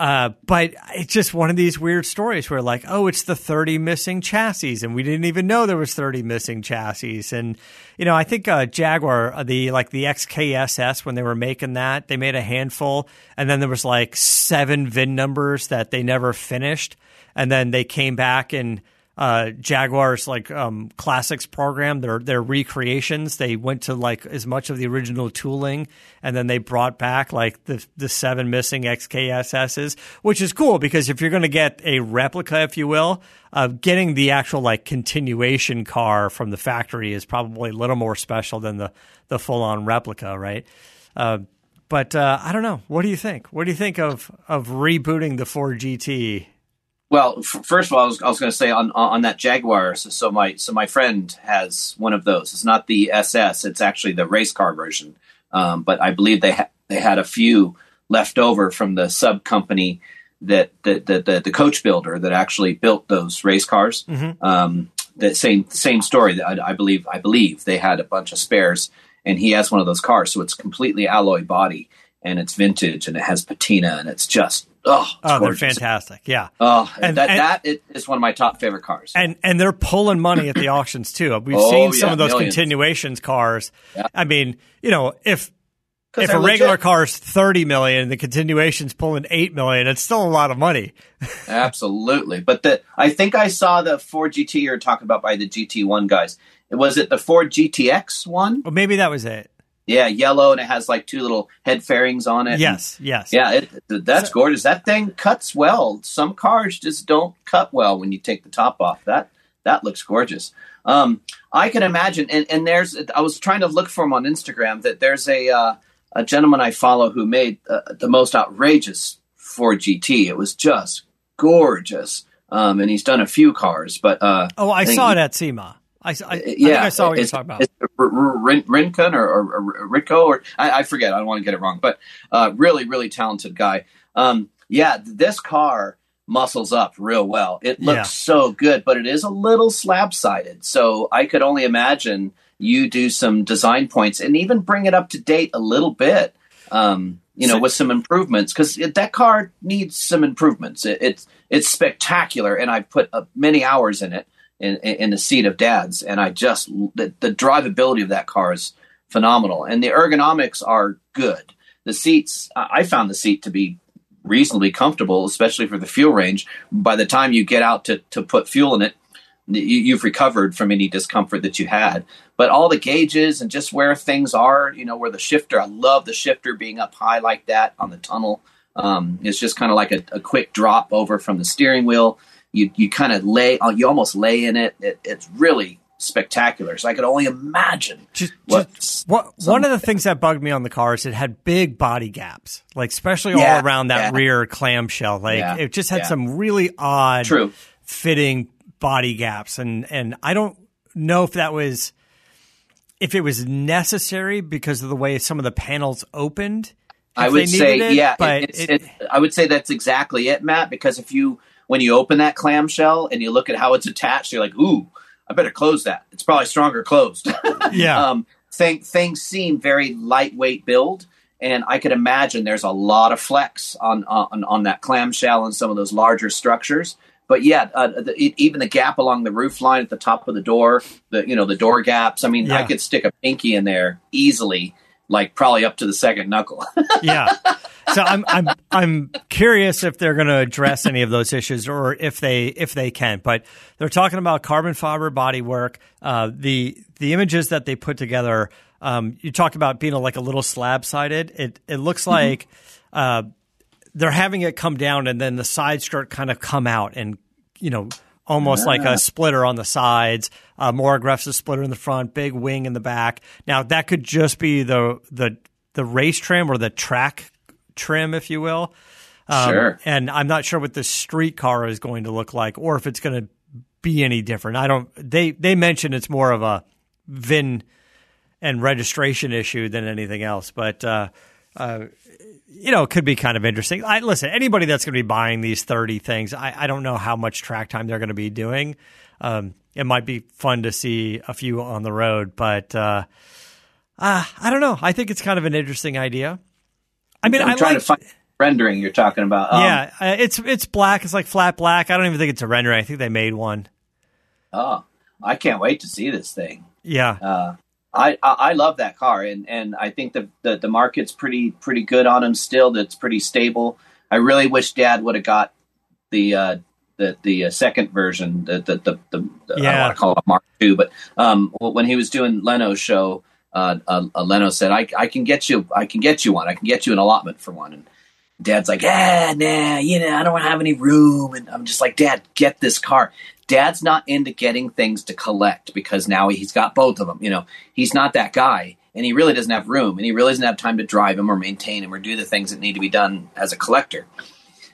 [SPEAKER 3] Uh, but it's just one of these weird stories where like, oh, it's the 30 missing chassis and we didn't even know there was 30 missing chassis. And, you know, I think, uh, Jaguar, uh, the, like the XKSS, when they were making that, they made a handful and then there was like seven VIN numbers that they never finished. And then they came back and, uh, Jaguar's like um, classics program, their their recreations. They went to like as much of the original tooling, and then they brought back like the the seven missing XKSSs, which is cool because if you're going to get a replica, if you will, of getting the actual like continuation car from the factory is probably a little more special than the the full on replica, right? Uh, but uh, I don't know. What do you think? What do you think of of rebooting the Ford GT?
[SPEAKER 4] Well, f- first of all, I was, I was going to say on on that Jaguar. So, so my so my friend has one of those. It's not the SS. It's actually the race car version. Um, but I believe they ha- they had a few left over from the sub company that the the, the the coach builder that actually built those race cars. Um, the same same story. I, I believe I believe they had a bunch of spares, and he has one of those cars. So it's completely alloy body, and it's vintage and it has patina and it's just oh, it's
[SPEAKER 3] Oh, they're fantastic. Yeah.
[SPEAKER 4] Oh,
[SPEAKER 3] And-
[SPEAKER 4] that
[SPEAKER 3] and-
[SPEAKER 4] that is- is one of my top favorite cars.
[SPEAKER 3] and and they're pulling money at the auctions too. We've
[SPEAKER 4] Oh,
[SPEAKER 3] seen some
[SPEAKER 4] yeah,
[SPEAKER 3] of those
[SPEAKER 4] millions.
[SPEAKER 3] continuations cars.
[SPEAKER 4] Yeah.
[SPEAKER 3] I mean, you know, if if a regular
[SPEAKER 4] legit.
[SPEAKER 3] car is thirty million, the continuation's pulling eight million. It's still a lot of money.
[SPEAKER 4] Absolutely. But the I think I saw the Ford GT you're talking about by the GT1 guys. Was it the Ford GTX one?
[SPEAKER 3] Well, maybe that was it.
[SPEAKER 4] Yeah, yellow and it has like two little head fairings on it.
[SPEAKER 3] Yes, yes.
[SPEAKER 4] Yeah, it, that's gorgeous. That thing cuts well. Some cars just don't cut well when you take the top off. That that looks gorgeous. Um, I can imagine, and, and there's. I was trying to look for him on Instagram. That there's a uh, a gentleman I follow who made uh, the most outrageous Ford GT. It was just gorgeous, um, and he's done a few cars. But uh,
[SPEAKER 3] Oh, I
[SPEAKER 4] think
[SPEAKER 3] saw it at SEMA. I, I, I think
[SPEAKER 4] yeah,
[SPEAKER 3] I saw what you're talking about.
[SPEAKER 4] it's Rincon or, or, or Ritko or I, I forget. I don't want to get it wrong, but uh, really, really talented guy. Um, yeah, this car muscles up real well. It looks
[SPEAKER 3] Yeah.
[SPEAKER 4] so good, but it is a little slab sided. So I could only imagine you do some design points and even bring it up to date a little bit. Um, you know,
[SPEAKER 3] So-
[SPEAKER 4] with some improvements because that car needs some improvements. It, it's it's spectacular, and I've put uh, many hours in it in, in the seat of dad's, and I just the, the drivability of that car is phenomenal, and the ergonomics are good. The seats, I found the seat to be reasonably comfortable, especially for the fuel range. By the time you get out to to put fuel in it, you, you've recovered from any discomfort that you had. But all the gauges and just where things are, you know, where the shifter, I love the shifter being up high like that on the tunnel. Um, it's just kind of like a, a quick drop over from the steering wheel. You you kind of lay, uh, you almost lay in it. it. It's really spectacular. So I could only imagine
[SPEAKER 3] Just,
[SPEAKER 4] what.
[SPEAKER 3] just- what one of the things that bugged me on the car is it had big body gaps, like especially
[SPEAKER 4] Yeah,
[SPEAKER 3] all around that
[SPEAKER 4] yeah.
[SPEAKER 3] rear clamshell. Like
[SPEAKER 4] Yeah,
[SPEAKER 3] it just had some really odd
[SPEAKER 4] True.
[SPEAKER 3] fitting body gaps, and and I don't know if that was if it was necessary because of the way some of the panels opened.
[SPEAKER 4] I would say,
[SPEAKER 3] it,
[SPEAKER 4] yeah,
[SPEAKER 3] but
[SPEAKER 4] it-
[SPEAKER 3] it,
[SPEAKER 4] I would say that's exactly it, Matt. Because if you, when you open that clamshell and you look at how it's attached, you're like, ooh, I better close that. It's probably stronger closed.
[SPEAKER 3] yeah,
[SPEAKER 4] um, thing, things seem very lightweight build, and I could imagine there's a lot of flex on on, on that clamshell and some of those larger structures. But yeah, uh, the, e- even the gap along the roof line at the top of the door, the you know the door gaps. I mean, I could stick a pinky in there easily, like probably up to the second knuckle.
[SPEAKER 3] yeah. So I'm I'm I'm curious if they're going to address any of those issues or if they if they can. But they're talking about carbon fiber bodywork. Uh, the the images that they put together. Um, you talked about being like a little slab sided. It it looks like uh, they're having it come down and then the side skirt kind of come out and you know almost like a splitter on the sides, a more aggressive splitter in the front, big wing in the back. Now that could just be the the the race trim or the track trim, if you will. Um,
[SPEAKER 4] Sure.
[SPEAKER 3] And I'm not sure what the street car is going to look like, or if it's going to be any different. I don't. They they mention it's more of a VIN and registration issue than anything else, but. Uh, uh, you know, it could be kind of interesting. I, listen, anybody that's going to be buying these 30 things, I, I don't know how much track time they're going to be doing. Um, it might be fun to see a few on the road, but uh, uh, I don't know. I think it's kind of an interesting idea. I mean,
[SPEAKER 4] I'm
[SPEAKER 3] I
[SPEAKER 4] trying to find rendering you're talking about. Um,
[SPEAKER 3] yeah, uh, it's it's black. It's like flat black. I don't even think it's a rendering. I think they made one.
[SPEAKER 4] Oh, I can't wait to see this thing.
[SPEAKER 3] Yeah,
[SPEAKER 4] Uh, I, I I love that car, and, and I think the, the the market's pretty pretty good on them still. That's pretty stable. I really wish Dad would have got the uh, the the uh, second version, the the the, the, the I don't want to call it Mark II, but um, when he was doing Leno's show, uh, uh, uh, Leno said, I, "I can get you, I can get you one. I can get you an allotment for one." And Dad's like, "Ah, nah, you know, I don't have any room." And I'm just like, "Dad, get this car." Dad's not into getting things to collect because now he's got both of them. You know, he's not that guy, and he really doesn't have room, and he really doesn't have time to drive him or maintain him or do the things that need to be done as a collector.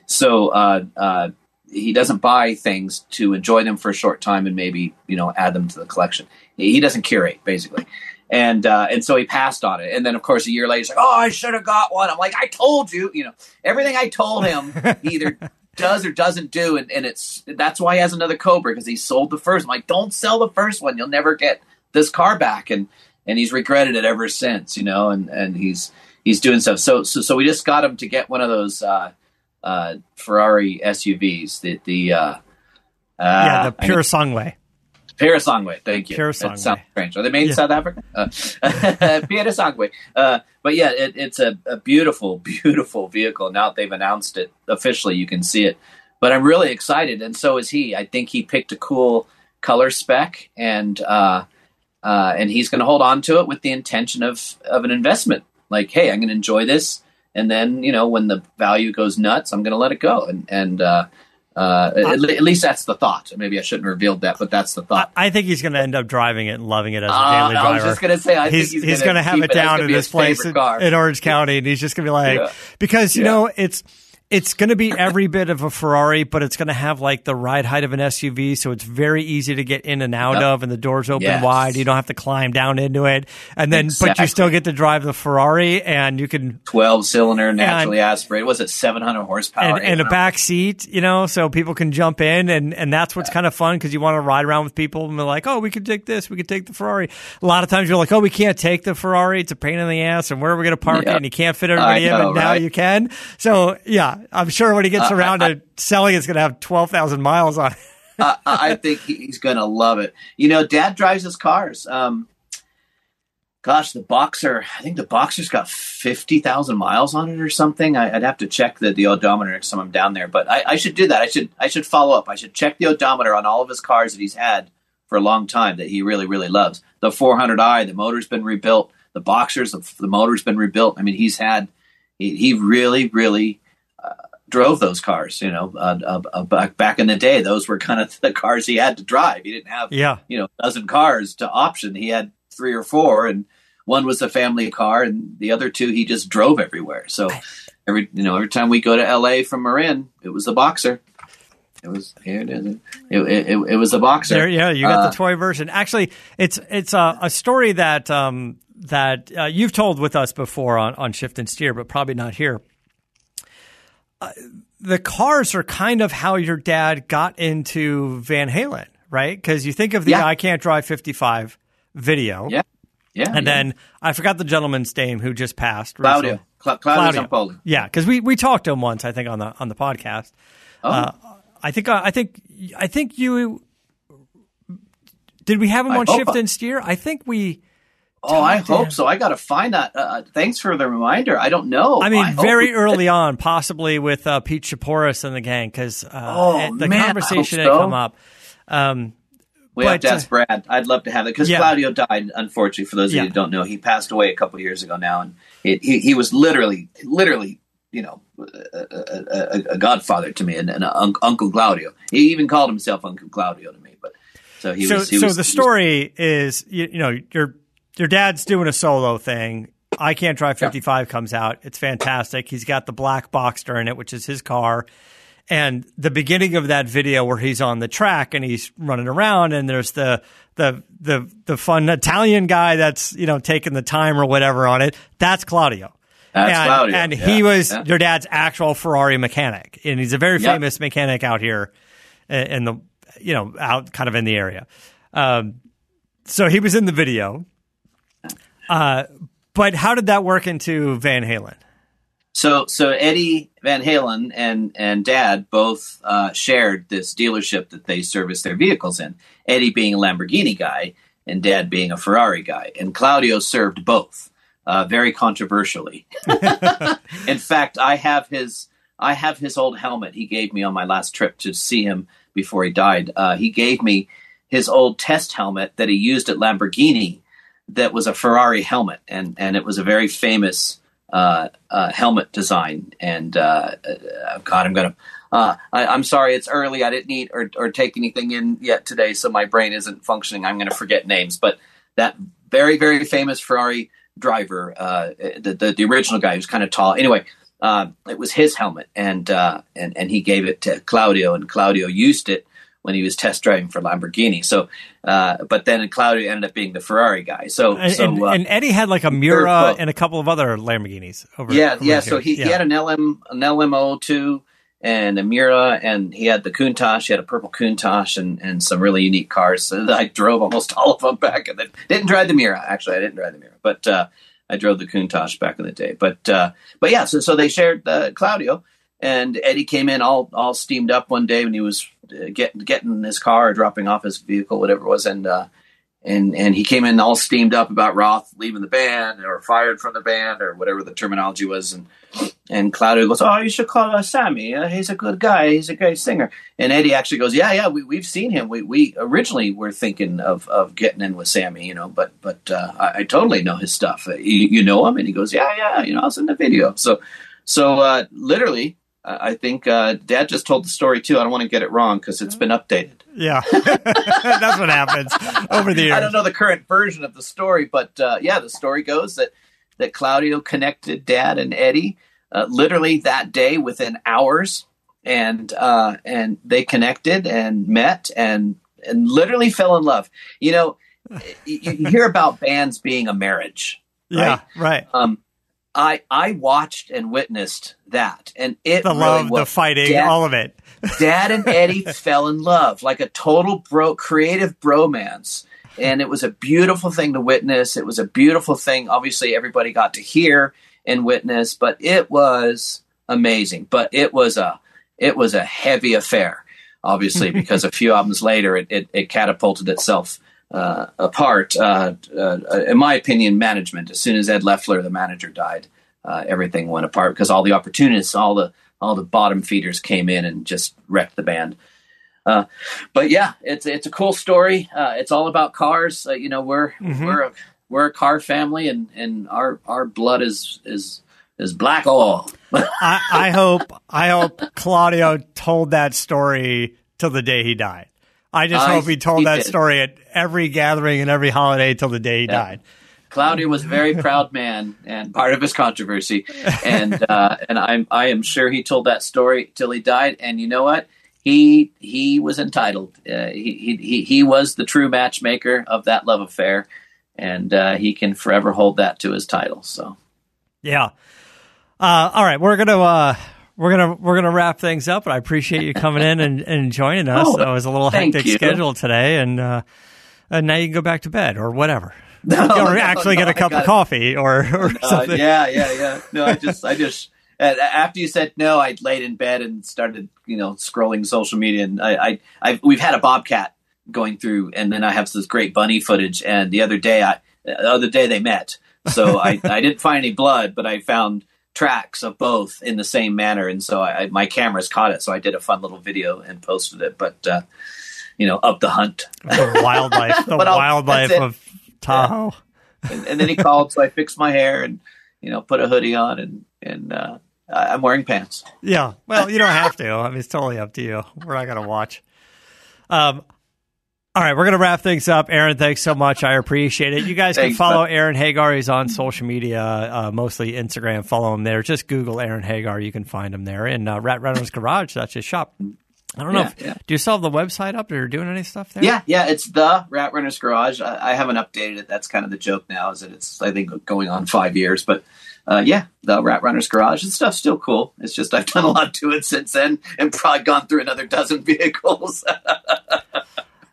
[SPEAKER 4] So uh, uh, he doesn't buy things to enjoy them for a short time and maybe you know add them to the collection. He doesn't curate basically, and uh, and so he passed on it. And then of course a year later he's like, "Oh, I should have got one." I'm like, "I told you." You know, everything I told him, he either does or doesn't do, and, and it's that's why he has another Cobra because he sold the first. I'm like, "Don't sell the first one. You'll never get this car back." And and he's regretted it ever since. You know, and and he's he's doing stuff. So so so we just got him to get one of those uh, uh, Ferrari SUVs. The the uh,
[SPEAKER 3] yeah,
[SPEAKER 4] uh,
[SPEAKER 3] the Purosangue.
[SPEAKER 4] Pure Sangway, thank you.
[SPEAKER 3] Pure
[SPEAKER 4] That sounds strange. Are they made in
[SPEAKER 3] Yeah.
[SPEAKER 4] South Africa? Uh, Purosangue. Uh, but yeah, it, it's a, a beautiful, beautiful vehicle. Now that they've announced it officially, you can see it. But I'm really excited, and so is he. I think he picked a cool color spec, and uh, uh, and he's going to hold on to it with the intention of of an investment. Like, hey, I'm going to enjoy this, and then you know when the value goes nuts, I'm going to let it go. And and uh, uh, at, at least that's the thought. Maybe I shouldn't have revealed that, but that's the thought.
[SPEAKER 3] I think he's going to end up driving it and loving it as a
[SPEAKER 4] Uh,
[SPEAKER 3] daily
[SPEAKER 4] I
[SPEAKER 3] driver.
[SPEAKER 4] was just going to say, I
[SPEAKER 3] he's
[SPEAKER 4] think
[SPEAKER 3] he's,
[SPEAKER 4] going
[SPEAKER 3] going to have it down in this place in, in Orange County, and he's just going to be like,
[SPEAKER 4] Yeah.
[SPEAKER 3] because you
[SPEAKER 4] Yeah.
[SPEAKER 3] know it's it's going to be every bit of a Ferrari, but it's going to have like the ride height of an SUV, so it's very easy to get in and out
[SPEAKER 4] Yep.
[SPEAKER 3] of, and the doors open
[SPEAKER 4] Yes.
[SPEAKER 3] wide. You don't have to climb down into it, and then but you still get to drive the Ferrari, and you can
[SPEAKER 4] 12 cylinder naturally aspirated. Was it 700 horsepower?
[SPEAKER 3] and, and a back seat, you know, so people can jump in, and, and that's what's kind of fun because you want to ride around with people and they're like, oh, we could take this, we could take the Ferrari. A lot of times you're like, oh, we can't take the Ferrari; it's a pain in the ass, and where are we going to park
[SPEAKER 4] Yeah.
[SPEAKER 3] it? And you can't fit everybody in, but now you can. So yeah, I'm sure when he gets
[SPEAKER 4] Uh,
[SPEAKER 3] around
[SPEAKER 4] I-
[SPEAKER 3] to selling, it's going to have twelve thousand miles on it.
[SPEAKER 4] I, I think he's going to love it. You know, Dad drives his cars. Um, gosh, the Boxer. I think the Boxer's got fifty thousand miles on it or something. I, I'd have to check the, the odometer next time I'm down there. But I, I should do that. I should I should follow up. I should check the odometer on all of his cars that he's had for a long time that he really really loves. The 400i, the motor's been rebuilt. The Boxers, the, the motor's been rebuilt. I mean, he's had he, he really really uh, drove those cars. You know, uh, uh, uh, back back in the day, those were kind of the cars he had to drive. He didn't have
[SPEAKER 3] Yeah,
[SPEAKER 4] you know a dozen cars to option. He had three or four, and one was a family car, and the other two he just drove everywhere. So every you know every time we go to L.A. from Marin, it was the Boxer. It was here it is. It, it, it, it was the Boxer.
[SPEAKER 3] there, yeah, you got
[SPEAKER 4] Uh,
[SPEAKER 3] the toy version. Actually, it's it's a, a story that um, that uh, you've told with us before on on Shift and Steer, but probably not here. Uh, the cars are kind of how your dad got into Van Halen, right? Because you think of the
[SPEAKER 4] Yeah.
[SPEAKER 3] "I Can't Drive 55" video,
[SPEAKER 4] Yeah, yeah.
[SPEAKER 3] and
[SPEAKER 4] yeah.
[SPEAKER 3] then I forgot the gentleman's name who just passed.
[SPEAKER 4] Claudio,
[SPEAKER 3] recently.
[SPEAKER 4] Claudio Zampolli.
[SPEAKER 3] Yeah, because we, we talked to him once, I think on the on the podcast.
[SPEAKER 4] Oh.
[SPEAKER 3] Uh, I think I think I think you did. We have him
[SPEAKER 4] I
[SPEAKER 3] on Shift
[SPEAKER 4] I-
[SPEAKER 3] and Steer. I think we.
[SPEAKER 4] Oh, I hope so. I got to find that. Uh, thanks for the reminder. I don't know.
[SPEAKER 3] I mean,
[SPEAKER 4] hope
[SPEAKER 3] very early on, possibly with uh, Pete Chapouris and the gang, because uh,
[SPEAKER 4] Oh,
[SPEAKER 3] the
[SPEAKER 4] man, I
[SPEAKER 3] conversation
[SPEAKER 4] hope
[SPEAKER 3] had come up. Um,
[SPEAKER 4] We have to
[SPEAKER 3] But, uh,
[SPEAKER 4] ask Brad. I'd love to have it because
[SPEAKER 3] Yeah.
[SPEAKER 4] Claudio died. Unfortunately, for those of
[SPEAKER 3] Yeah.
[SPEAKER 4] you who don't know, he passed away a couple years ago now, and it, he he was literally, literally, you know, a, a, a, godfather to me and, and un- Uncle Claudio. He even called himself Uncle Claudio to me. But so he
[SPEAKER 3] so,
[SPEAKER 4] was. He
[SPEAKER 3] so
[SPEAKER 4] was,
[SPEAKER 3] the
[SPEAKER 4] he was-
[SPEAKER 3] story is, you, know, you know, your your dad's doing a solo thing. I can't drive 55 comes out. It's fantastic. He's got the black Boxer in it, which is his car. And the beginning of that video where he's on the track and he's running around and there's the the the the fun Italian guy that's, you know, taking the time or whatever on it. That's Claudio.
[SPEAKER 4] That's
[SPEAKER 3] and,
[SPEAKER 4] Claudio,
[SPEAKER 3] and
[SPEAKER 4] yeah,
[SPEAKER 3] he was
[SPEAKER 4] yeah.
[SPEAKER 3] your dad's actual Ferrari mechanic. And he's a very famous mechanic out here in the you know, out kind of in the area. Um, so he was in the video. Uh, but how did that work into Van Halen?
[SPEAKER 4] So so Eddie Van Halen and and Dad both uh, shared this dealership that they serviced their vehicles in. Eddie being a Lamborghini guy and Dad being a Ferrari guy, and Claudio served both uh, very controversially. in fact, I have his I have his old helmet he gave me on my last trip to see him before he died. Uh, he gave me his old test helmet that he used at Lamborghini that was a Ferrari helmet, and and it was a very famous uh, uh, helmet design. And uh, uh, God, I'm gonna. Uh, I, I'm sorry, it's early. I didn't eat or, or take anything in yet today, so my brain isn't functioning. I'm going to forget names, but that very very famous Ferrari driver, uh, the, the the original guy, who's kind of tall. Anyway, it was his helmet, and and and he gave it to Claudio, and Claudio used it when he was test driving for Lamborghini. So, uh, but then Claudio ended up being the Ferrari guy. So,
[SPEAKER 3] And,
[SPEAKER 4] so
[SPEAKER 3] and,
[SPEAKER 4] uh,
[SPEAKER 3] and Eddie had like a
[SPEAKER 4] quote.
[SPEAKER 3] and a couple of other Lamborghinis over.
[SPEAKER 4] yeah,
[SPEAKER 3] over
[SPEAKER 4] yeah.
[SPEAKER 3] here.
[SPEAKER 4] So he,
[SPEAKER 3] Yeah.
[SPEAKER 4] he had an LM an LM002 and a Miura, and he had the Countach. He had a purple Countach and, and some really unique cars. So I drove almost all of them back, and then didn't drive the Miura. Actually, I didn't drive the Miura, but uh, I drove the Countach back in the day. But uh, but yeah, so so they shared uh, Claudio, and Eddie came in all all steamed up one day when he was uh, getting getting in his car, dropping off his vehicle, whatever it was, and uh, and and he came in all steamed up about Roth leaving the band or fired from the band or whatever the terminology was, and and Claudio goes, "Oh, you should call uh, Sammy. Uh, he's a good guy. He's a great singer." And Eddie actually goes, "Yeah, yeah, we we've seen him. We we originally were thinking of of getting in with Sammy, you know, but but uh, I, I, totally know his stuff. Uh, you, you, know him?" And he goes, "Yeah, yeah, you know, I was in the video." So so uh, literally, I think uh, Dad just told the story too. I don't want to get it wrong because it's been updated.
[SPEAKER 3] Yeah, that's what happens over the years.
[SPEAKER 4] I don't know the current version of the story, but uh, yeah, the story goes that that Claudio connected Dad and Eddie uh, literally that day within hours, and uh, and they connected and met and and literally fell in love. You know, you, you hear about bands being a marriage.
[SPEAKER 3] Right? Yeah, right.
[SPEAKER 4] Um, I I watched and witnessed that, and it
[SPEAKER 3] the
[SPEAKER 4] really
[SPEAKER 3] love,
[SPEAKER 4] was,
[SPEAKER 3] the fighting,
[SPEAKER 4] Dad,
[SPEAKER 3] all of it.
[SPEAKER 4] Dad and Eddie fell in love like a total bro, creative bromance, and it was a beautiful thing to witness. It was a beautiful thing. Obviously, everybody got to hear and witness, but it was amazing. But it was a it was a heavy affair, obviously, because a few albums later, it it, it catapulted itself. Uh, apart, uh, uh, in my opinion, management. As soon as Ed Leffler, the manager, died, uh, everything went apart because all the opportunists, all the all the bottom feeders came in and just wrecked the band. Uh, but yeah, it's it's a cool story. Uh, it's all about cars. Uh, you know, we're mm-hmm. we're a, we're a car family, and, and our our blood is is is black oil.
[SPEAKER 3] I, I hope I hope Claudio told that story till the day he died. I just hope he told he that did. story at every gathering and every holiday till the day he yeah. died.
[SPEAKER 4] Claudio was a very proud man and part of his controversy, and uh, and I'm I am sure he told that story till he died. And you know what? He he was entitled. Uh, he, he he was the true matchmaker of that love affair, and uh, he can forever hold that to his title. So,
[SPEAKER 3] yeah. Uh, all right, we're gonna uh, we're gonna we're gonna wrap things up. I appreciate you coming in and, and joining us. Oh, it was a little hectic you. schedule today, and uh, and now you can go back to bed or whatever. No, or no, actually no, get a cup of coffee or, or uh, something.
[SPEAKER 4] Yeah, yeah, yeah. No, I just, I just, after you said no, I laid in bed and started, you know, scrolling social media. And I, I, I we've had a bobcat going through, and then I have this great bunny footage. And the other day, I, the other day they met, so I, I didn't find any blood, but I found tracks of both in the same manner, and so I, my cameras caught it. So I did a fun little video and posted it. But uh, you know, up the hunt,
[SPEAKER 3] the wildlife, the wildlife of Tahoe.
[SPEAKER 4] Yeah. And, and, then he called, so I fixed my hair and you know put a hoodie on and and uh, I'm wearing pants.
[SPEAKER 3] Yeah, well, you don't have to. I mean, it's totally up to you. We're not going to watch. Um, all right, we're going to wrap things up. Aaron, thanks so much. I appreciate it. You guys thanks, can follow Aaron Hagar. He's on social media, uh, mostly Instagram. Follow him there. Just Google Aaron Hagar. You can find him there. And uh, Rat Runner's Garage, that's his shop. I don't know. Yeah, if, yeah. Do you still have the website up? Or doing any stuff there?
[SPEAKER 4] Yeah, yeah. It's the Rat Runners Garage. I, I, haven't updated it. That's kind of the joke now, is that it's I think going on five years. But uh, yeah, the Rat Runners Garage and stuff's still cool. It's just I've done a lot to it since then, and probably gone through another dozen vehicles.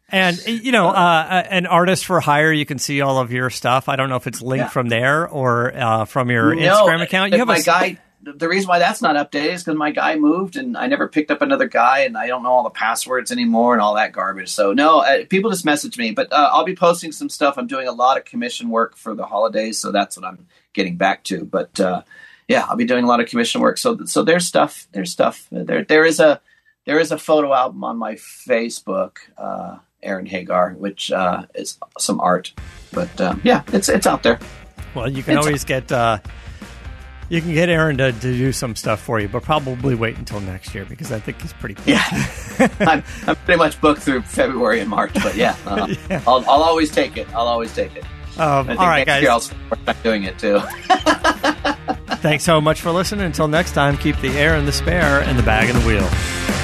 [SPEAKER 3] And you know, uh, an artist for hire, you can see all of your stuff. I don't know if it's linked yeah. from there or uh, from your no, Instagram account. You
[SPEAKER 4] have my a guy the reason why that's not updated is because my guy moved and I never picked up another guy and I don't know all the passwords anymore and all that garbage. So no, uh, people just message me, but uh, I'll be posting some stuff. I'm doing a lot of commission work for the holidays, so that's what I'm getting back to. But uh, yeah, I'll be doing a lot of commission work. So so there's stuff. There's stuff. There there is a there is a photo album on my Facebook, uh, Aaron Hagar, which uh, is some art. But um, yeah, it's it's out there.
[SPEAKER 3] Well, you can it's always get uh, you can get Aaron to, to do some stuff for you, but probably wait until next year because I think he's pretty cool.
[SPEAKER 4] Yeah, I'm, I'm pretty much booked through February and March, but yeah, uh, yeah. I'll, I'll always take it. I'll always take it.
[SPEAKER 3] Um, all right, guys.
[SPEAKER 4] I'll start doing it too.
[SPEAKER 3] Thanks so much for listening. Until next time, keep the air in the spare and the bag in the wheel.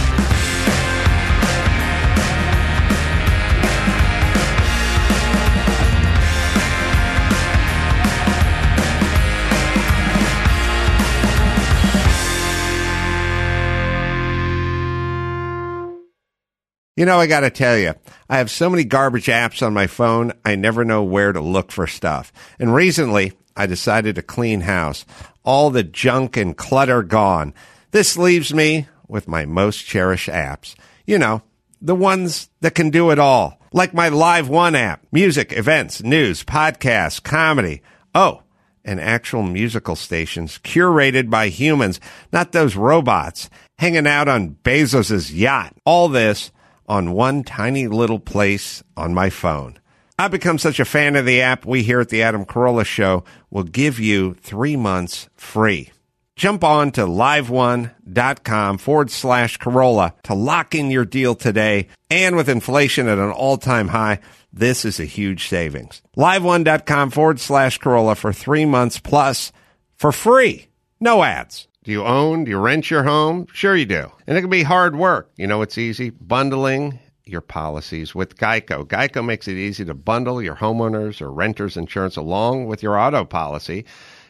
[SPEAKER 1] You know, I got to tell you, I have so many garbage apps on my phone, I never know where to look for stuff. And recently, I decided to clean house. All the junk and clutter gone. This leaves me with my most cherished apps. You know, the ones that can do it all. Like my Live One app. Music, events, news, podcasts, comedy. Oh, and actual musical stations curated by humans, not those robots hanging out on Bezos's yacht. All this on one tiny little place on my phone. I've become such a fan of the app, we here at the Adam Carolla Show will give you three months free. Jump on to liveone.com forward slash Carolla to lock in your deal today. And with inflation at an all time high, this is a huge savings. Liveone.com forward slash Carolla for three months plus for free. No ads. Do you own? Do you rent your home? Sure you do. And it can be hard work. You know it's easy? Bundling your policies with Geico. Geico makes it easy to bundle your homeowners or renters insurance along with your auto policy.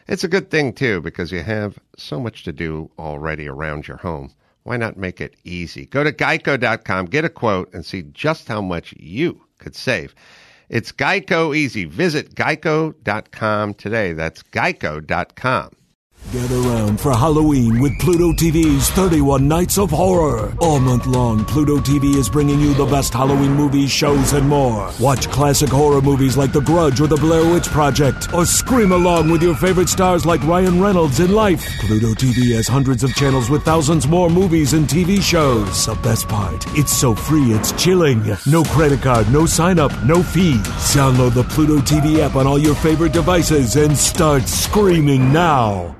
[SPEAKER 1] It's a good thing too because you have so much to do already around your home. Why not make it easy? Go to geico.com, get a quote, and see just how much you could save. It's Geico easy. Visit geico.com today. That's geico.com.
[SPEAKER 5] Get around for Halloween with Pluto TV's 31 Nights of Horror. All month long, Pluto TV is bringing you the best Halloween movies, shows, and more. Watch classic horror movies like The Grudge or The Blair Witch Project, or scream along with your favorite stars like Ryan Reynolds in Life. Pluto TV has hundreds of channels with thousands more movies and TV shows. The best part, it's so free, it's chilling. No credit card, no sign up, no fees. Download the Pluto TV app on all your favorite devices and start screaming now.